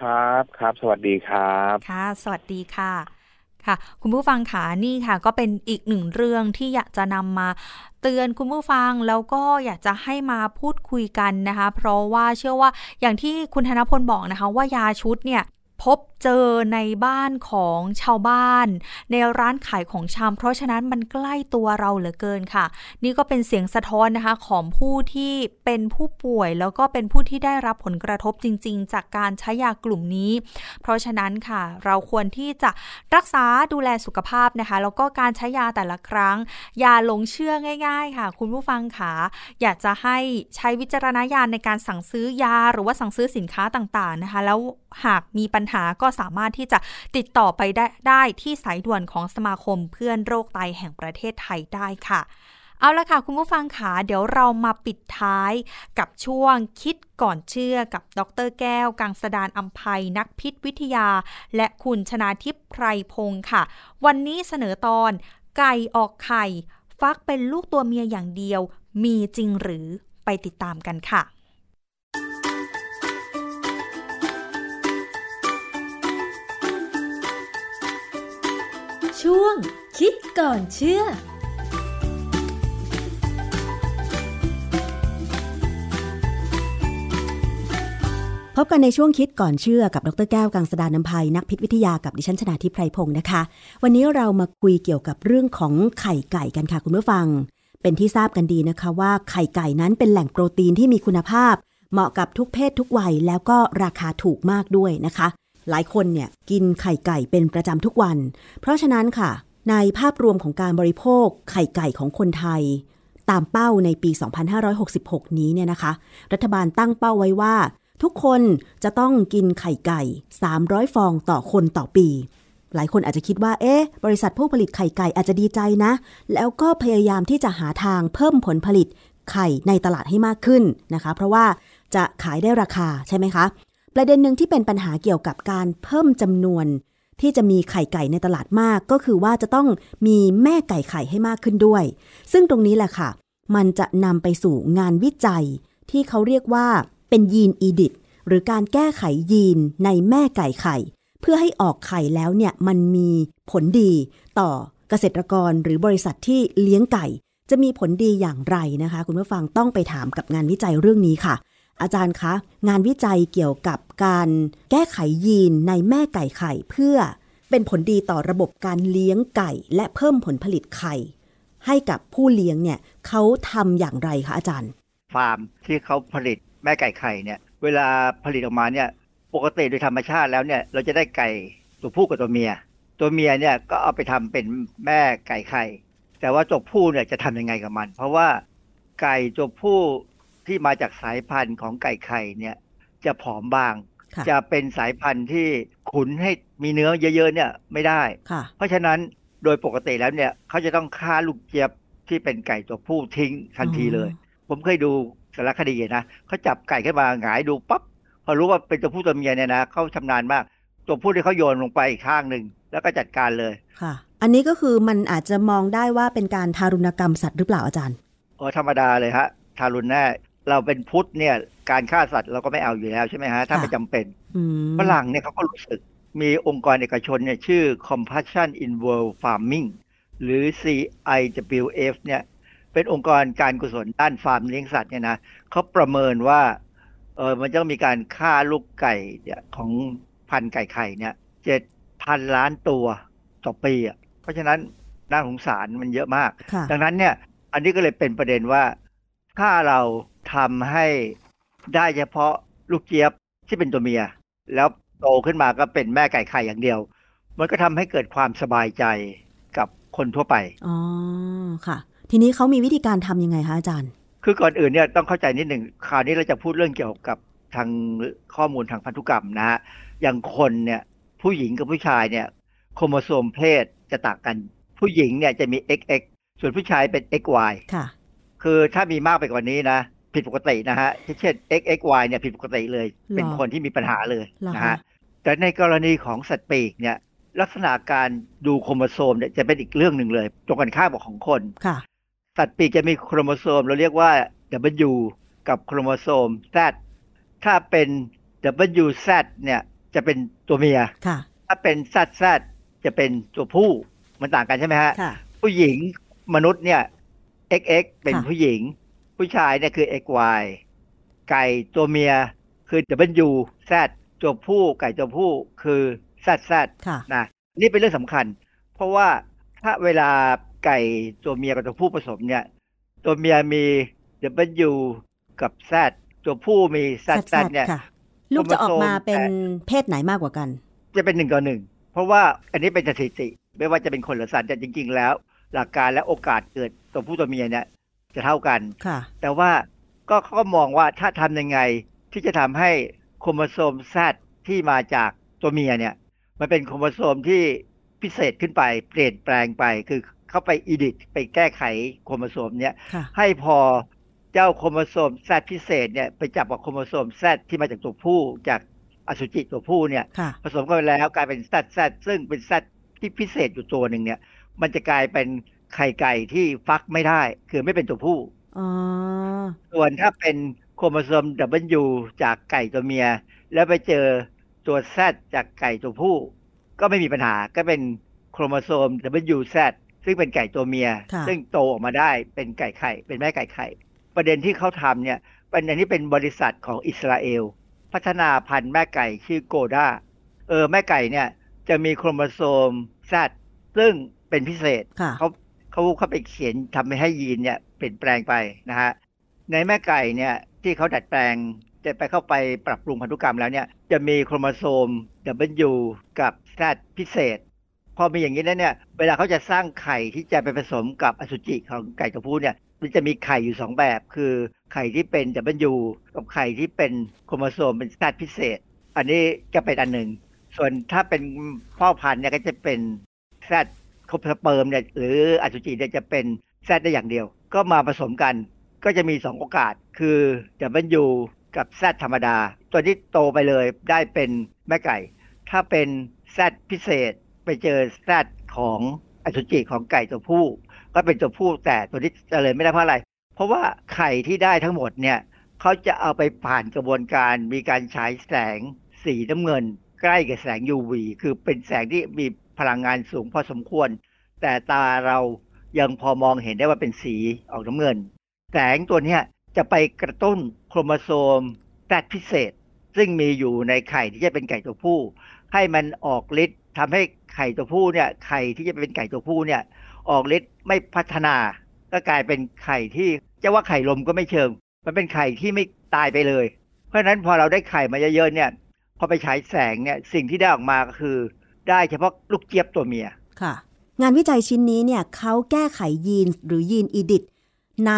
[SPEAKER 4] ครับครับ สวัสดีครับ
[SPEAKER 2] ค่ะ สวัสดีค่ะ ค่ะ คุณผู้ฟังค่ะนี่ค่ะ ก็เป็นอีกหนึ่งเรื่องที่อยากจะนำมาเตือนคุณผู้ฟังแล้วก็อยากจะให้มาพูดคุยกันนะคะ เพราะว่าเชื่อว่าอย่างที่คุณธนพลบอกนะคะ ว่ายาชุดเนี่ยพบ เจอในบ้านของชาวบ้าน ในร้านขายของชำเพราะฉะนั้นมันใกล้ตัวเราเหลือเกินค่ะ นี่ก็เป็นเสียงสะท้อนนะคะของผู้ที่เป็นผู้ป่วย แล้วก็เป็นผู้ที่ได้รับผลกระทบจริง ๆ จากการใช้ยากลุ่มนี้ เพราะฉะนั้นค่ะ เราควรที่จะรักษาดูแลสุขภาพนะคะ แล้วก็การใช้ยาแต่ละครั้งอย่าหลงเชื่อง่าย ๆ ค่ะ คุณผู้ฟังค่ะอยากจะให้ใช้วิจารณญาณในการสั่งซื้อยาหรือว่าสั่งซื้อสินค้าต่างๆนะคะ แล้วหากมีปัญหาก็สามารถที่จะติดต่อไปได้ได้ที่สายด่วนของสมาคมเพื่อนโรคไตแห่งประเทศไทยได้ค่ะเอาละค่ะ คุณผู้ฟังค่ะเดี๋ยวเรามาปิดท้ายกับช่วงคิดก่อนเชื่อกับดรแก้ว กังสดานอัมภัยนักพิษวิทยา และคุณชนาทิพย์ไพรพงศ์ค่ะ วันนี้เสนอตอน ไก่ออกไข่ ฟักเป็นลูกตัวเมียอย่างเดียว มีจริงหรือไปติดตามกันค่ะ
[SPEAKER 5] ช่วง คิดก่อนเชื่อ
[SPEAKER 6] พบกันในช่วงคิดก่อนเชื่อกับดรแก้วกังสดานนภัยนักพิษวิทยากับดิฉันชนาทิพไพรพงศ์นะคะ วันนี้เรามาคุยเกี่ยวกับเรื่องของไข่ไก่กันค่ะคุณผู้ฟัง เป็นที่ทราบกันดีนะคะว่าไข่ไก่นั้นเป็นแหล่งโปรตีนที่มีคุณภาพ เหมาะกับทุกเพศทุกวัยแล้วก็ราคาถูกมากด้วยนะคะ หลายคนเนี่ยกินไข่ไก่เป็นประจำทุกวัน เพราะฉะนั้นค่ะ ในภาพรวมของการบริโภคไข่ไก่ของคนไทย ตามเป้าในปี 2566 นี้เนี่ยนะคะ รัฐบาลตั้งเป้าไว้ว่า ทุกคนจะต้องกินไข่ไก่ 300 ฟองต่อคนต่อปี หลายคนอาจจะคิดว่า เอ๊ะ บริษัทผู้ผลิตไข่ไก่อาจจะดีใจนะ แล้วก็พยายามที่จะหาทางเพิ่มผลผลิตไข่ในตลาดให้มากขึ้นนะคะ เพราะว่าจะขายได้ราคาใช่ไหมคะ ประเด็นหนึ่งที่เป็นปัญหาเกี่ยวกับการเพิ่มจำนวน ที่จะมีไข่ไก่ในตลาดมาก ก็คือว่าจะต้องมีแม่ไก่ไข่ให้มากขึ้นด้วย ซึ่งตรงนี้แหละค่ะ มันจะนำไปสู่งานวิจัย ที่เขาเรียกว่าเป็นยีนอีดิทหรือการแก้ไขยีนในแม่ไก่ไข่ เพื่อให้ออกไข่แล้วเนี่ยมันมีผลดีต่อเกษตรกรหรือบริษัทที่เลี้ยงไก่ จะมีผลดีอย่างไรนะคะ คุณผู้ฟังต้องไปถามกับงานวิจัยเรื่องนี้ค่ะ อาจารย์คะ งานวิจัยเกี่ยวกับการแก้ไขยีนในแม่ไก่ไข่เพื่อเป็นผลดีต่อระบบการเลี้ยงไก่และเพิ่มผลผลิตไข่ ให้กับผู้เลี้ยงเนี่ยเขาทำอย่างไรคะอาจารย์
[SPEAKER 7] ฟาร์มที่เขาผลิตแม่ไก่ไข่เนี่ย เวลาผลิตออกมาเนี่ยปกติโดยธรรมชาติแล้วเนี่ยเราจะได้ไก่ตัวผู้กับตัวเมีย ตัวเมียเนี่ยก็เอาไปทำเป็นแม่ไก่ไข่ แต่ว่าตัวผู้เนี่ยจะทำยังไงกับมัน เพราะว่าไก่ตัวผู้ ที่มาจากสายพันธุ์ของไก่ไข่เนี่ยจะผอมบาง
[SPEAKER 6] ค่ะ
[SPEAKER 7] จะเป็นสายพันธุ์ที่ขุนให้มีเนื้อเยอะๆเนี่ยไม่ได้
[SPEAKER 6] ค่ะ
[SPEAKER 7] เพราะฉะนั้นโดยปกติแล้วเนี่ยเขาจะต้องฆ่าลูกเจี๊ยบที่เป็นไก่ตัวผู้ทิ้งทันทีเลย ผมเคยดูสารคดีนะเขาจับไก่ขึ้นมาหงายดูปั๊บพอรู้ว่าเป็นตัวผู้ตัวเมียเนี่ยนะเขาชำนาญมาก ตัวผู้ที่เขาโยนลงไปอีกข้างหนึ่งแล้วก็จัดการเลย
[SPEAKER 6] ค่ะ อันนี้ก็คือมันอาจจะมองได้ว่าเป็นการทารุณกรรมสัตว์หรือเปล่าอาจารย์
[SPEAKER 7] เออธรรมดาเลยฮะทารุณแน่ เราเป็นพุทธเนี่ย การฆ่าสัตว์เราก็ไม่เอาอยู่แล้วใช่ไหมฮะ ถ้า
[SPEAKER 6] ค่ะ
[SPEAKER 7] ไม่จำเป็น
[SPEAKER 6] อืม
[SPEAKER 7] ฝรั่งเนี่ยเขาก็รู้สึกมีองค์กรเอกชนเนี่ยชื่อ Compassion in World Farming หรือ CIWF เนี่ย เป็นองค์กรการกุศลด้านฟาร์มเลี้ยงสัตว์เนี่ยนะเขาประเมินว่าเออมันจะต้องมีการฆ่าลูกไก่เนี่ยของพันธุ์ไก่ไข่เนี่ยเจ็ดพันล้านตัวต่อปีอะเพราะฉะนั้นน่าสงสารมันเยอะมาก
[SPEAKER 6] ค่ะ
[SPEAKER 7] ดังนั้นเนี่ย อันนี้ก็เลยเป็นประเด็นว่าถ้าเรา ทำให้ได้เฉพาะลูกเจี๊ยบที่เป็นตัวเมีย แล้วโตขึ้นมาก็เป็นแม่ไก่ไข่อย่างเดียว มันก็ทำให้เกิดความสบายใจกับคนทั่วไป
[SPEAKER 6] อ๋อค่ะ ทีนี้เขามีวิธีการทำยังไงคะอาจารย์
[SPEAKER 7] คือก่อนอื่นเนี่ยต้องเข้าใจนิดหนึ่งคราวนี้เราจะพูดเรื่องเกี่ยวกับทางข้อมูลทางพันธุกรรมนะฮะอย่างคนเนี่ยผู้หญิงกับผู้ชายเนี่ยโครโมโซมเพศจะต่างกัน ผู้หญิงเนี่ยจะมี XX ส่วนผู้ชายเป็น XY
[SPEAKER 6] ค่ะ
[SPEAKER 7] คือถ้ามีมากไปกว่านี้นะ ผิดปกตินะฮะเช่น XXY เนี่ยผิดปกติเลย
[SPEAKER 6] หรอ
[SPEAKER 7] เป็นคนที่มีปัญหาเลย
[SPEAKER 6] เหรอ
[SPEAKER 7] นะ
[SPEAKER 6] คะ
[SPEAKER 7] ฮะแต่ในกรณีของสัตว์ปีกเนี่ยลักษณะการดูโครโมโซมเนี่ยจะเป็นอีกเรื่องหนึ่งเลยตรงกันข้ามกับของคน
[SPEAKER 6] ค่ะ
[SPEAKER 7] สัตว์ปีกจะมีโครโมโซมเราเรียกว่า W กับโครโมโซม Z ถ้าเป็น WZ เนี่ยจะเป็นตัวเมีย
[SPEAKER 6] ค่ะ
[SPEAKER 7] ถ้าเป็น ZZ จะเป็นตัวผู้มันต่างกันใช่ไหมฮะ
[SPEAKER 6] ค่ะ
[SPEAKER 7] ผู้หญิงมนุษย์เนี่ย XX เป็น
[SPEAKER 6] ค่ะ
[SPEAKER 7] ผู้หญิง ผู้ชายเนี่ยคือ XY ไก่ตัวเมียคือ WZ ตัวผู้ไก่ตัวผู้คือ ZZ
[SPEAKER 6] ค่ะ
[SPEAKER 7] นะนี่เป็นเรื่องสำคัญ เพราะว่าถ้าเวลาไก่ตัวเมียกับตัวผู้ผสมเนี่ย ตัวเมียมี W กับ Z ตัวผู้มี ZZ เนี่ย
[SPEAKER 6] ค่ะลูกจะออกมาเป็น
[SPEAKER 7] โครโมโซม
[SPEAKER 6] เพศไหนมากกว่ากัน
[SPEAKER 7] จะเป็นหนึ่งต่อหนึ่งเพราะว่าอันนี้เป็นสถิติ ไม่ว่าจะเป็นคนหรือสัตว์แต่จริง ๆ แล้ว หลักการและโอกาสเกิดตัวผู้ตัวเมียเนี่ย จะเท่ากัน
[SPEAKER 6] ค่ะ
[SPEAKER 7] แต่ว่าก็เขาก็มองว่าถ้าทำยังไงที่จะทำให้โครโมโซม Z ที่มาจากตัวเมียเนี่ยมันเป็นโครโมโซมที่พิเศษขึ้นไปเปลี่ยนแปลงไปคือเข้าไป edit ไปแก้ไขโครโมโซมเนี่ย
[SPEAKER 6] ค่ะ
[SPEAKER 7] ให้พอเจ้าโครโมโซม Z พิเศษเนี่ยไปจับกับโครโมโซม Z ที่มาจากตัวผู้จากอสุจิตัวผู้เนี่ย
[SPEAKER 6] ค่ะ
[SPEAKER 7] ผสมกันไปแล้วกลายเป็น ZZ ซึ่งเป็น Z ที่พิเศษอยู่ตัวหนึ่งเนี่ยมันจะกลายเป็น ไข่ไก่ที่ฟักไม่ได้ คือไม่เป็นตัวผู้
[SPEAKER 6] อ๋อ
[SPEAKER 7] ส่วนถ้าเป็นโครโมโซม W จากไก่ตัวเมีย แล้วไปเจอตัว Z จากไก่ตัวผู้ ก็ไม่มีปัญหาก็เป็นโครโมโซม WZ ซึ่งเป็นไก่ตัวเมีย
[SPEAKER 6] ค่ะ
[SPEAKER 7] ซึ่งโตออกมาได้เป็นไก่ไข่ เป็นแม่ไก่ไข่ ประเด็นที่เขาทำเนี่ยเป็นอันนี้เป็นบริษัทของอิสราเอล พัฒนาพันธุ์แม่ไก่ชื่อโกด้าเออแม่ไก่เนี่ยจะมีโครโมโซม Z ซึ่งเป็นพิเศษ
[SPEAKER 6] ค่ะ
[SPEAKER 7] เขา เขาเขาไปเขียนทำให้ยีนเนี่ยเปลี่ยนแปลงไปนะฮะในแม่ไก่เนี่ยที่เขาดัดแปลงจะไปเข้าไปปรับปรุงพันธุกรรมแล้วเนี่ยจะมีโครโมโซม W กับ Z พิเศษ พอมีอย่างนี้แล้วเนี่ยเวลาเขาจะสร้างไข่ที่จะไปผสมกับอสุจิของไก่ตัวผู้เนี่ยมันจะมีไข่อยู่สองแบบ คือไข่ที่เป็น W กับไข่ที่เป็นโครโมโซมเป็น Z พิเศษ อันนี้จะเป็นอันหนึ่ง ส่วนถ้าเป็นพ่อพันธุ์เนี่ยก็จะเป็น Z ครบ สเปิร์มเนี่ยหรืออสุจิเนี่ยจะเป็น Z ได้อย่างเดียว ก็มาผสมกันก็จะมีสองโอกาส คือ W กับ Z ธรรมดา ตัวที่โตไปเลยได้เป็นแม่ไก่ ถ้าเป็น Z พิเศษไปเจอ Z ของอสุจิของไก่ตัวผู้ ก็เป็นตัวผู้แต่ตัวนี้เจริญไม่ได้เพราะอะไร เพราะว่าไข่ที่ได้ทั้งหมดเนี่ยเขาจะเอาไปผ่านกระบวนการมีการฉายแสงสีน้ำเงิน ใกล้กับแสง UV คือเป็นแสงที่มี พลังงานสูงพอสมควร แต่ตาเรายังพอมองเห็นได้ว่าเป็นสีออกน้ำเงิน แสงตัวนี้จะไปกระตุ้นโครโมโซมแตดพิเศษ ซึ่งมีอยู่ในไข่ที่จะเป็นไก่ตัวผู้ ให้มันออกฤทธิ์ทำให้ไข่ตัวผู้เนี่ยไข่ที่จะเป็นไก่ตัวผู้เนี่ยออกฤทธิ์ไม่พัฒนา ก็กลายเป็นไข่ที่จะว่าไข่ลมก็ไม่เชิง มันเป็นไข่ที่ไม่ตายไปเลย เพราะฉะนั้นพอเราได้ไข่มาเยอะๆเนี่ยพอไปฉายแสงเนี่ยสิ่งที่ได้ออกมาก็คือ ได้เฉพาะลูกเจี๊ยบตัวเมีย
[SPEAKER 6] ค่ะ งานวิจัยชิ้นนี้เนี่ยเขาแก้ไขยีนหรือยีนอีดิทใน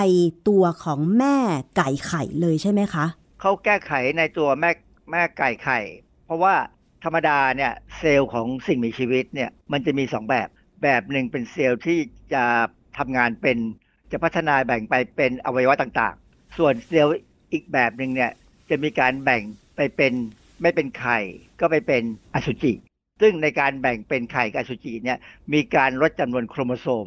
[SPEAKER 6] ตัวของแม่ไก่ไข่เลยใช่ไหมคะ
[SPEAKER 7] เขาแก้ไขในตัวแม่แม่ไก่ไข่ เพราะว่าธรรมดาเนี่ยเซลล์ของสิ่งมีชีวิตเนี่ยมันจะมีสองแบบ แบบหนึ่งเป็นเซลล์ที่จะทำงานเป็นจะพัฒนาแบ่งไปเป็นอวัยวะต่างๆ ส่วนเซลล์อีกแบบหนึ่งเนี่ยจะมีการแบ่งไปเป็นไม่เป็นไข่ก็ไปเป็นอสุจิ ซึ่งในการแบ่งเป็นไข่กับอสุจิเนี่ยมีการลดจำนวนโครโมโซม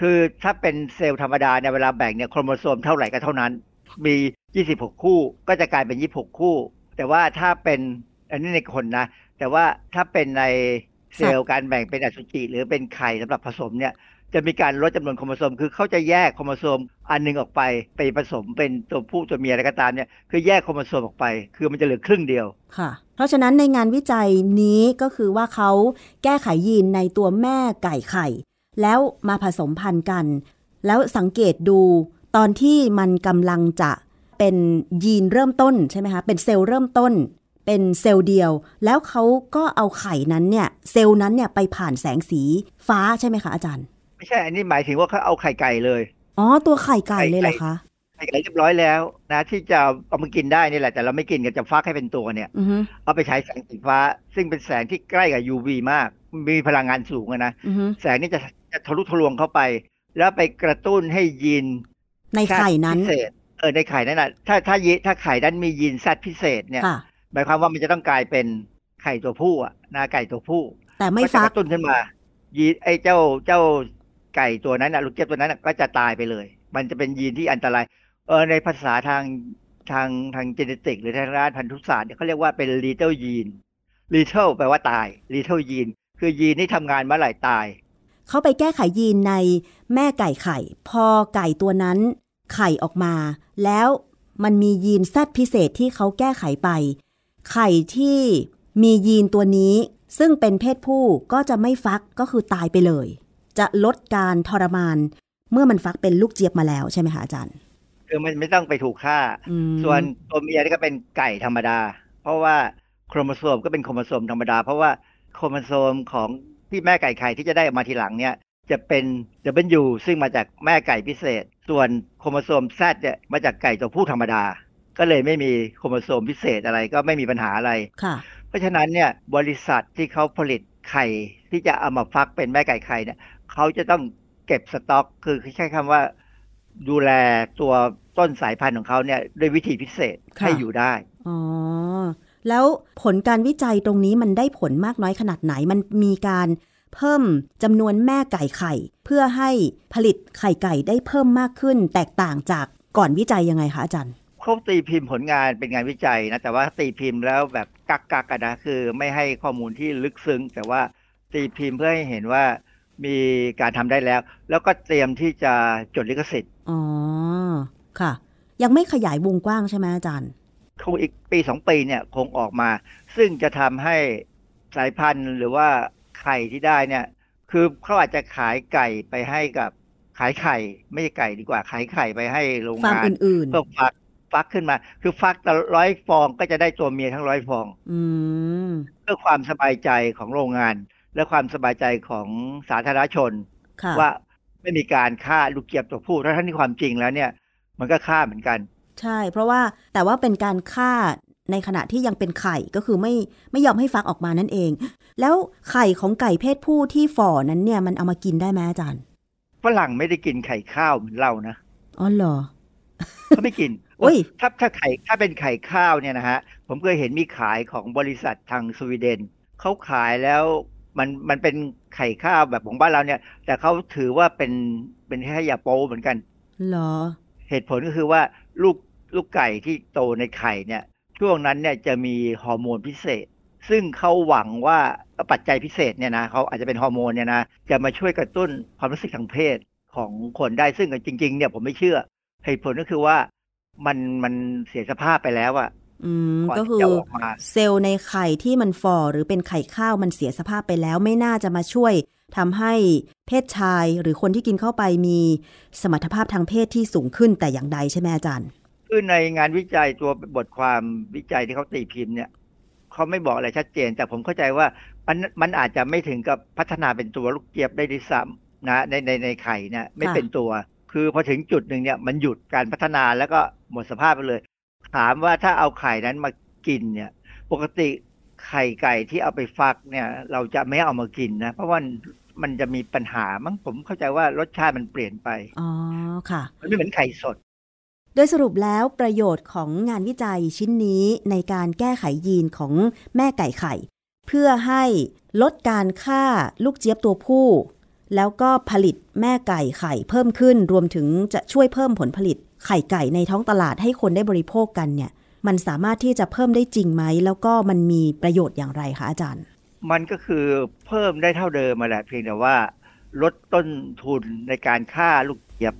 [SPEAKER 7] คือถ้าเป็นเซลล์ธรรมดาเนี่ยเวลาแบ่งเนี่ยโครโมโซมเท่าไหร่ก็เท่านั้น มี 26 คู่ก็จะกลายเป็น 26 คู่ แต่ว่าถ้าเป็นอันนี้ในคนนะ แต่ว่าถ้าเป็นในเซลล์การแบ่งเป็นอสุจิหรือเป็นไข่สำหรับผสมเนี่ย จะมีการลดจำนวนโครโมโซม คือเขาจะแยกโครโมโซมอันหนึ่งออกไปไปผสมเป็นตัวผู้ตัวเมียอะไรก็ตามเนี่ยคือแยกโครโมโซมออกไป คือมันจะเหลือครึ่งเดียว
[SPEAKER 6] ค่ะ เพราะฉะนั้นในงานวิจัยนี้ก็คือว่าเขาแก้ไขยีนในตัวแม่ไก่ไข่ แล้วมาผสมพันธุ์กัน แล้วสังเกตดูตอนที่มันกำลังจะเป็นยีนเริ่มต้นใช่ไหมคะเป็นเซลล์เริ่มต้นเป็นเซลล์เดียว แล้วเขาก็เอาไข่นั้นเนี่ย เซลล์นั้นเนี่ยไปผ่านแสงสีฟ้าใช่ไหมคะอาจารย์
[SPEAKER 7] ไม่ใช่ อันนี้หมายถึงว่าเขาเอาไข่ไก่เลย
[SPEAKER 6] อ๋อ ตัวไข่ไก่เลยเหรอคะ
[SPEAKER 7] ไข่ไก่เรียบร้อยแล้ว นะ ที่จะเอามากินได้นี่แหละ แต่เราไม่กินกันจะฟักให้เป็นตัวเนี่ย
[SPEAKER 6] อือฮึ
[SPEAKER 7] เอาไปใช้แสงสีฟ้า ซึ่งเป็นแสงที่ใกล้กับ UV มาก มีพลังงานสูงอะนะ
[SPEAKER 6] อือฮึ
[SPEAKER 7] แสงนี่จะจะทะลุทะลวงเข้าไป แล้วไปกระตุ้นให้ยีน
[SPEAKER 6] ในไข่นั้น
[SPEAKER 7] พิเศษเออในไข่นั้นน่ะถ้าถ้ายีถ้าไข่นั้นมียีนแซดพิเศษเนี่ย
[SPEAKER 6] ค่ะ
[SPEAKER 7] หมายความว่ามันจะต้องกลายเป็นไข่ตัวผู้อะนาไก่ตัวผู้
[SPEAKER 6] แต่ไม่
[SPEAKER 7] ก็จะ
[SPEAKER 6] ฟั
[SPEAKER 7] ก
[SPEAKER 6] ก
[SPEAKER 7] ระตุ้นขึ้นมายีนไอ้เจ้าเจ้า ไก่ตัวนั้นนะลูกเจี๊ยบตัวนั้นก็จะตายไปเลย มันจะเป็นยีนที่อันตราย เออในภาษาทางทางทางเจเนติก หรือทางด้านพันธุศาสตร์เนี่ยเขาเรียกว่าเป็น little gene little แปลว่าตาย little gene คือยีนที่ทำงานเมื่อไหร่ตาย
[SPEAKER 6] เขาไปแก้ไขยีนในแม่ไก่ไข่ พอไก่ตัวนั้น ไข่ออกมา แล้วมันมียีนแซดพิเศษที่เขาแก้ไขไป ไข่ที่มียีนตัวนี้ ซึ่งเป็นเพศผู้ก็จะไม่ฟักก็คือตายไปเลย จะลดการทรมาน เมื่อมันฟักเป็นลูกเจี๊ยบมาแล้วใช่ไหมคะอาจารย์
[SPEAKER 7] คือมันไม่ต้องไปถูกฆ่า
[SPEAKER 6] อืม
[SPEAKER 7] ส่วนตัวเมียนี่ก็เป็นไก่ธรรมดา เพราะว่าโครโมโซมก็เป็นโครโมโซมธรรมดา เพราะว่าโครโมโซมของที่แม่ไก่ไข่ที่จะได้ออกมาทีหลังเนี่ย จะเป็น W ซึ่งมาจากแม่ไก่พิเศษ ส่วนโครโมโซม Z เนี่ยมาจากไก่ตัวผู้ธรรมดา ก็เลยไม่มีโครโมโซมพิเศษอะไรก็ไม่มีปัญหาอะไร
[SPEAKER 6] ค่ะ
[SPEAKER 7] เพราะฉะนั้นเนี่ยบริษัทที่เขาผลิตไข่ที่จะเอามาฟักเป็นแม่ไก่ไข่เนี่ยเขาจะต้องเก็บสต็อก คือใช้คำว่า ดูแลตัวต้นสายพันธุ์ของเขาเนี่ยด้วยวิธีพิเศษ
[SPEAKER 6] ค่ะ
[SPEAKER 7] ให้อยู่ได้
[SPEAKER 6] อ๋อ แล้วผลการวิจัยตรงนี้มันได้ผลมากน้อยขนาดไหน มันมีการเพิ่มจำนวนแม่ไก่ไข่ เพื่อให้ผลิตไข่ไก่ได้เพิ่มมากขึ้น แตกต่างจากก่อนวิจัยยังไงคะอาจารย์
[SPEAKER 7] เขาตีพิมพ์ผลงานเป็นงานวิจัยนะ แต่ว่าตีพิมพ์แล้วแบบกักกักๆอะนะคือไม่ให้ข้อมูลที่ลึกซึ้ง แต่ว่าตีพิมพ์เพื่อให้เห็นว่า มีการทำได้แล้ว แล้วก็เตรียมที่จะจดลิขสิทธิ์
[SPEAKER 6] อ๋อค่ะ ยังไม่ขยายวงกว้างใช่ไหมอาจารย์
[SPEAKER 7] คงอีกปีสองปีเนี่ยคงออกมา ซึ่งจะทำให้สายพันธุ์หรือว่าไข่ที่ได้เนี่ย คือเขาอาจจะขายไก่ไปให้กับขายไข่ ไม่ใช่ไก่ดีกว่า ขายไข่ไปให้โรง
[SPEAKER 6] ฟาร์ม
[SPEAKER 7] งาน
[SPEAKER 6] อื่น
[SPEAKER 7] เพื่อฟักฟักขึ้นมา คือฟักแต่ร้อยฟองก็จะได้ตัวเมียทั้งร้อยฟอง
[SPEAKER 6] ๆอืม
[SPEAKER 7] เพื่อความสบายใจของโรงงาน และความสบายใจของสาธารณชน
[SPEAKER 6] ค่ะ
[SPEAKER 7] ว่าไม่มีการฆ่าลูกเจี๊ยบตัวผู้ถ้าทั้งที่ความจริงแล้วเนี่ย มันก็ฆ่าเหมือนกัน
[SPEAKER 6] ใช่ เพราะว่าแต่ว่าเป็นการฆ่าในขณะที่ยังเป็นไข่ก็คือไม่ไม่ยอมให้ฟักออกมานั่นเอง แล้วไข่ของไก่เพศผู้ที่ฝ่อนั้นเนี่ยมันเอามากินได้ไหมอาจารย์
[SPEAKER 7] ฝรั่งไม่ได้กินไข่ข้าวเหมือนเรานะ
[SPEAKER 6] อ๋อเหรอ
[SPEAKER 7] เขาไม่กิน
[SPEAKER 6] อุ้ย
[SPEAKER 7] ถ้าถ้าไข่ถ้าเป็นไข่ข้าวเนี่ยนะฮะ ผมเคยเห็นมีขายของบริษัททางสวีเดนเขาขายแล้ว มันมันเป็นไข่ข้าวแบบของบ้านเราเนี่ย แต่เขาถือว่าเป็นเป็นแค่ยาโปเหมือนกัน
[SPEAKER 6] เหรอ
[SPEAKER 7] เหตุผลก็คือว่าลูกลูกไก่ที่โตในไข่เนี่ย ช่วงนั้นเนี่ยจะมีฮอร์โมนพิเศษ ซึ่งเขาหวังว่าปัจจัยพิเศษเนี่ยนะเขาอาจจะเป็นฮอร์โมนเนี่ยนะจะมาช่วยกระตุ้นความรู้สึกทางเพศของคนได้ซึ่งจริง ๆ เนี่ยผมไม่เชื่อ เหตุผลก็คือว่ามันมันเสียสภาพไปแล้วอะ
[SPEAKER 6] อืม
[SPEAKER 7] ก่อน
[SPEAKER 6] ก็
[SPEAKER 7] ที่
[SPEAKER 6] คือ
[SPEAKER 7] จะออกมา
[SPEAKER 6] เซลล์ในไข่ที่มันฝ่อหรือเป็นไข่ข้าวมันเสียสภาพไปแล้วไม่น่าจะมาช่วยทำให้เพศชายหรือคนที่กินเข้าไปมีสมรรถภาพทางเพศที่สูงขึ้นแต่อย่างใดใช่ไหมอาจารย์
[SPEAKER 7] คือในงานวิจัยตัวบทความวิจัยที่เขาตีพิมพ์เนี่ยเขาไม่บอกอะไรชัดเจน แต่ผมเข้าใจว่ามันมันอาจจะไม่ถึงกับพัฒนาเป็นตัวลูกเจี๊ยบได้ด้วยซ้ำนะในในในไข่เนี่ยไม่
[SPEAKER 6] ค่ะ
[SPEAKER 7] เป็นตัว คือพอถึงจุดหนึ่งเนี่ยมันหยุดการพัฒนาแล้วก็หมดสภาพไปเลย ถามว่าถ้าเอาไข่นั้นมากินเนี่ย ปกติไข่ไก่ที่เอาไปฟักเนี่ย เราจะไม่เอามากินนะ เพราะว่ามันจะมีปัญหามั้งผมเข้าใจว่ารสชาติมันเปลี่ยนไป
[SPEAKER 6] อ๋อ ค่ะ
[SPEAKER 7] มันไม่เหมือนไข่สด
[SPEAKER 6] โดยสรุปแล้วประโยชน์ของงานวิจัยชิ้นนี้ในการแก้ไขยีนของแม่ไก่ไข่ เพื่อให้ลดการฆ่าลูกเจี๊ยบตัวผู้ แล้วก็ผลิตแม่ไก่ไข่เพิ่มขึ้น รวมถึงจะช่วยเพิ่มผลผลิตไข่ไก่ในท้องตลาดให้คนได้บริโภคกันเนี่ย มันสามารถที่จะเพิ่มได้จริงไหม แล้วก็มันมีประโยชน์อย่างไรคะอาจารย์
[SPEAKER 7] มันก็คือเพิ่มได้เท่าเดิมมาแหละเพียงแต่ว่า ลดต้นทุนในการฆ่าลูกเจี๊ยบ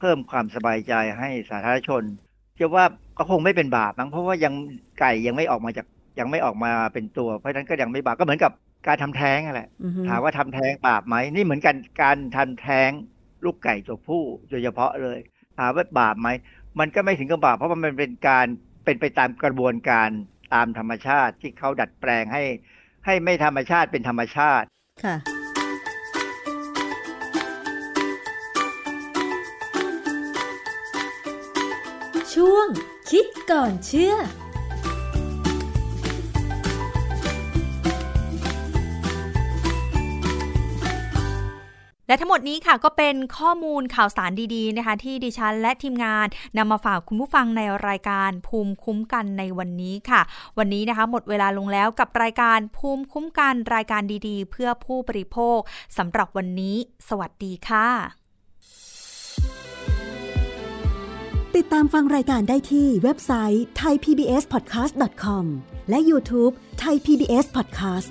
[SPEAKER 7] เพิ่มความสบายใจให้สาธารณชนเชื่อว่าก็คงไม่เป็นบาปมั้งเพราะว่ายังไก่ยังไม่ออกมาจากยังไม่ออกมาเป็นตัว เพราะฉะนั้นก็ยังไม่บาปก็เหมือนกับ การทำแท้งนั่นแหละ
[SPEAKER 6] อือฮึ
[SPEAKER 7] ถามว่าทำแท้งบาปไหมนี่เหมือนกันการทำแท้งลูกไก่ตัวผู้โดยเฉพาะเลย ถามว่าบาปไหมมันก็ไม่ถึงกับบาปเพราะว่ามันเป็นการเป็นไปตามกระบวนการตามธรรมชาติที่เขาดัดแปลงให้ ให้ไม่ธรรมชาติเป็นธรรมชาติ
[SPEAKER 6] ค่ะ
[SPEAKER 5] ช่วงคิดก่อนเชื่อ
[SPEAKER 2] และทั้งหมดนี้ค่ะก็เป็นข้อมูลข่าวสารดีๆนะคะ ที่ดิฉันและทีมงานนำมาฝากคุณผู้ฟังในรายการภูมิคุ้มกันในวันนี้ค่ะ วันนี้นะคะหมดเวลาลงแล้วกับรายการภูมิคุ้มกันรายการดีๆ เพื่อผู้บริโภคสำหรับวันนี้ สวัสดีค่ะ
[SPEAKER 6] ติดตามฟังรายการได้ที่เว็บไซต์ thaipbspodcast.com และ YouTube Thai PBS Podcast